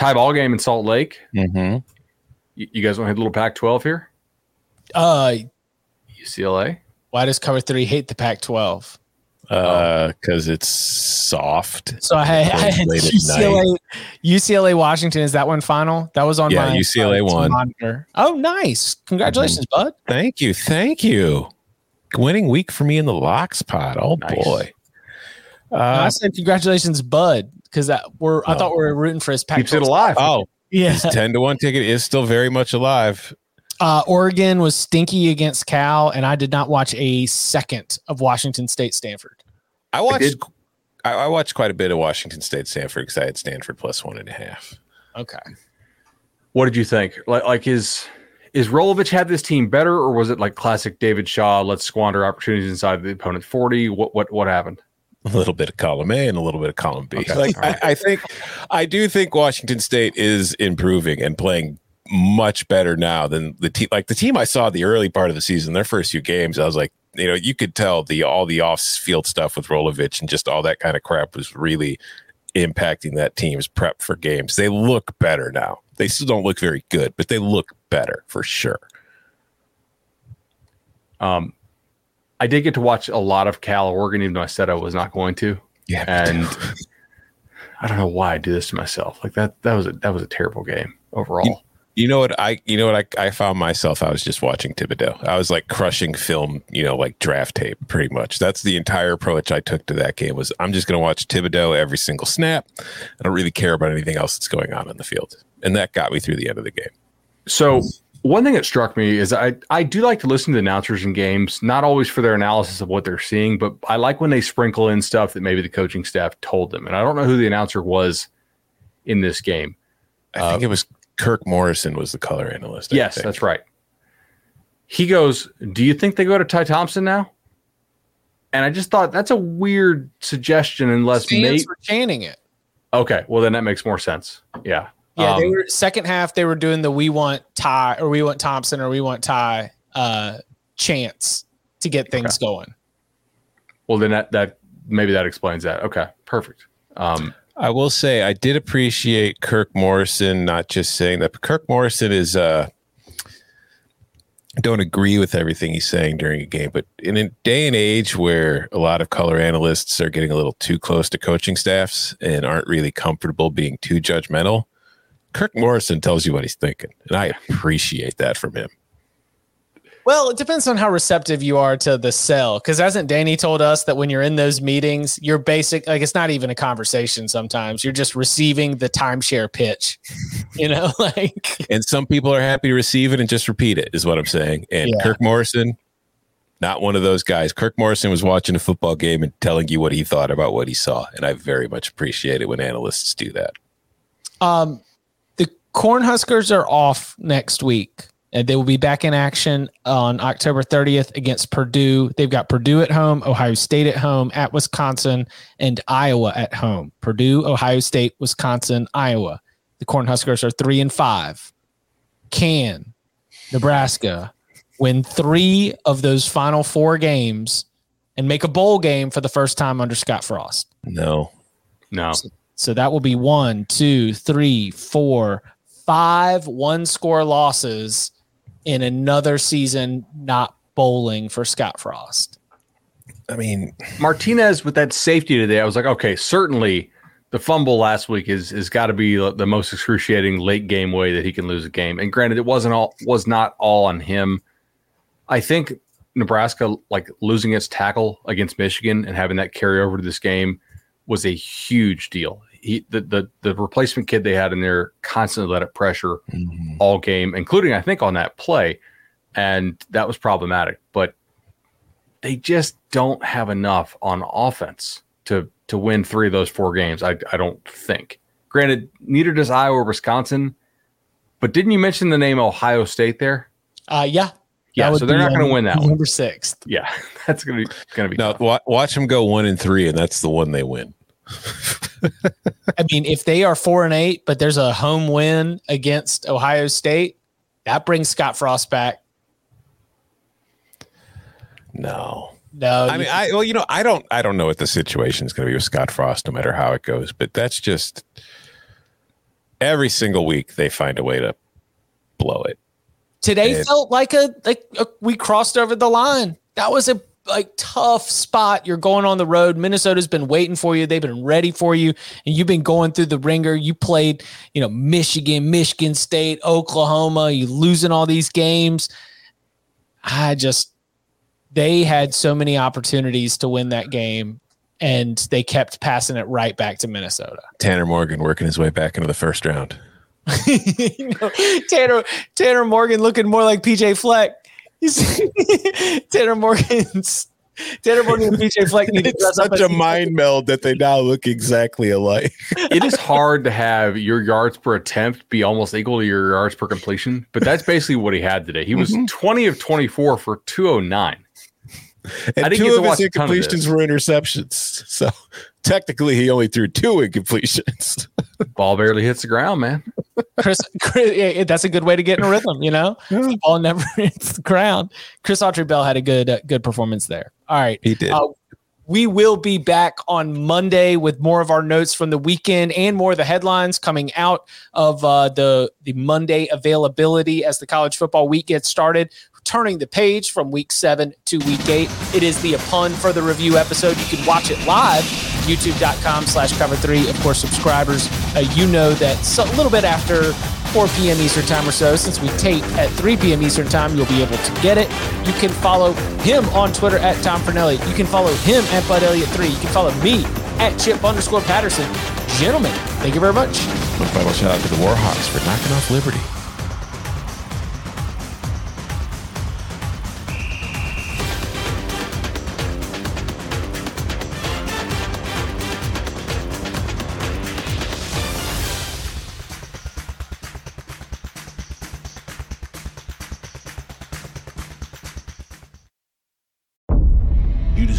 tie ball game in Salt Lake. Mm-hmm. You, you guys want to hit a little Pac twelve here? Uh UCLA. why does cover three hate the Pac twelve? Uh, because it's soft. So I, I had UCLA, UCLA Washington. Is that one final? That was on Yeah, my UCLA uh, won. monitor. Oh, nice! Congratulations, bud. Thank you, thank you. Winning week for me in the locks pot. Oh Nice. boy. No, I Uh, said congratulations, bud, because that we're. I Oh. thought we were rooting for his Pac. Keeps it alive. oh, Yeah. his ten to one ticket is still very much alive. Uh, Oregon was stinky against Cal, and I did not watch a second of Washington State Stanford. I watched. did- I, I watched quite a bit of Washington State Stanford because I had Stanford plus one and a half. Okay. What did you think? Like, like is is Rolovich had this team better, or was it like classic David Shaw? Let's squander opportunities inside the opponent forty. What what what happened? a little bit of column A and a little bit of column B. Okay. Like All right. I, I think, I do think Washington State is improving and playing much better now than the team. Like the team I saw the early part of the season, their first few games, I was like, you know, you could tell the all the off field stuff with Rolovich and just all that kind of crap was really impacting that team's prep for games. They look better now. They still don't look very good, but they look better for sure. Um, I did get to watch a lot of Cal Oregon, even though I said I was not going to. Yeah, And I don't know why I do this to myself. Like that that was a that was a terrible game overall. You know what I you know what I, I found myself I was just watching Thibodeaux. I was like crushing film, you know, like draft tape pretty much. That's the entire approach I took to that game was I'm just gonna watch Thibodeaux every single snap. I don't really care about anything else that's going on in the field. And that got me through the end of the game. So one thing that struck me is I I do like to listen to announcers in games, not always for their analysis of what they're seeing, but I like when they sprinkle in stuff that maybe the coaching staff told them. And I don't know who the announcer was in this game. I think uh, it was Kirk Morrison was the color analyst. I Yes, think. that's right. He goes, "Do you think they go to Ty Thompson now?" And I just thought that's a weird suggestion, unless Fans maybe chanting it. okay. Well, then that makes more sense. Yeah, Yeah, they Um, were second half. They were doing the "We want Ty" or "We want Thompson" or "We want Ty" uh, chance to get things going. Well, then that that maybe that explains that. Okay, perfect. Um, I will say I did appreciate Kirk Morrison not just saying that. But Kirk Morrison is uh don't agree with everything he's saying during a game, but in a day and age where a lot of color analysts are getting a little too close to coaching staffs and aren't really comfortable being too judgmental, Kirk Morrison tells you what he's thinking, and I appreciate that from him. Well, it depends on how receptive you are to the sell. Because hasn't Danny told us that when you're in those meetings, you're basic like it's not even a conversation. Sometimes you're just receiving the timeshare pitch. You know, like And some people are happy to receive it and just repeat it, is what I'm saying. And Yeah. Kirk Morrison, not one of those guys. Kirk Morrison was watching a football game and telling you what he thought about what he saw. And I very much appreciate it when analysts do that. Um, the Cornhuskers are off next week, and they will be back in action on October 30th against Purdue. They've got Purdue at home, Ohio State at home, at Wisconsin, and Iowa at home. Purdue, Ohio State, Wisconsin, Iowa. The Cornhuskers are three and five. Can Nebraska win three of those final four games and make a bowl game for the first time under Scott Frost? No. no, So that will be one, two, three, four, five one score losses in another season not bowling for Scott Frost. I mean, Martinez with that safety today, I was like, okay, certainly the fumble last week is is got to be the most excruciating late game way that he can lose a game. And granted, it wasn't all was not all on him. I think Nebraska like losing its tackle against Michigan and having that carry over to this game was a huge deal. He the the, the replacement kid they had in there constantly let it pressure all game, including I think on that play, and that was problematic. But they just don't have enough on offense to to win three of those four games. I I don't think. Granted, neither does Iowa or Wisconsin. But didn't you mention the name Ohio State there? Uh, yeah. Yeah, so they're be, not going um, to win that one. Number sixth. Yeah, that's going to be going to be no, tough. watch them go one and three, and that's the one they win. I mean, if they are four and eight, but there's a home win against Ohio State, that brings Scott Frost back. No. No, I mean, I well, you know, I don't, I don't know what the situation is going to be with Scott Frost, no matter how it goes. But that's just every single week they find a way to blow it. today And- felt like a like a, we crossed over the line. That was a like tough spot. You're going on the road. Minnesota's been waiting for you. They've been ready for you, and you've been going through the ringer. You played, you know, Michigan, Michigan State, Oklahoma. You losing all these games. I just they had so many opportunities to win that game, and they kept passing it right back to Minnesota. Tanner Morgan working his way back into the first round. you know, Tanner Tanner Morgan looking more like PJ Fleck. He's- Tanner Morgan's Tanner Morgan and PJ Fleck need to It's dress up such as- a mind meld that they now look exactly alike. it is hard to have your yards per attempt be almost equal to your yards per completion, but that's basically what he had today. He was mm-hmm. 20 of 24 for 209. And I two of his a ton of incompletions were interceptions. So technically, he only threw two incompletions. Ball barely hits the ground, man. Chris, Chris yeah, that's a good way to get in a rhythm, you know. The ball never hits the ground. Chris Autman-Bell had a good uh, good performance there. All right, He did. Uh, we will be back on Monday with more of our notes from the weekend and more of the headlines coming out of uh, the the Monday availability as the college football week gets started. Turning the page from week seven to week eight. It is the Upon Further Review episode. You can watch it live, youtube.com slash cover three. Of course, subscribers, uh, you know that so, a little bit after 4 p.m. Eastern time or so, since we tape at 3 p.m. Eastern time, you'll be able to get it. You can follow him on Twitter at Tom Fornelli. You can follow him at Bud Elliott3. You can follow me at Chip underscore Patterson. Gentlemen, thank you very much. One final shout out to the Warhawks for knocking off Liberty.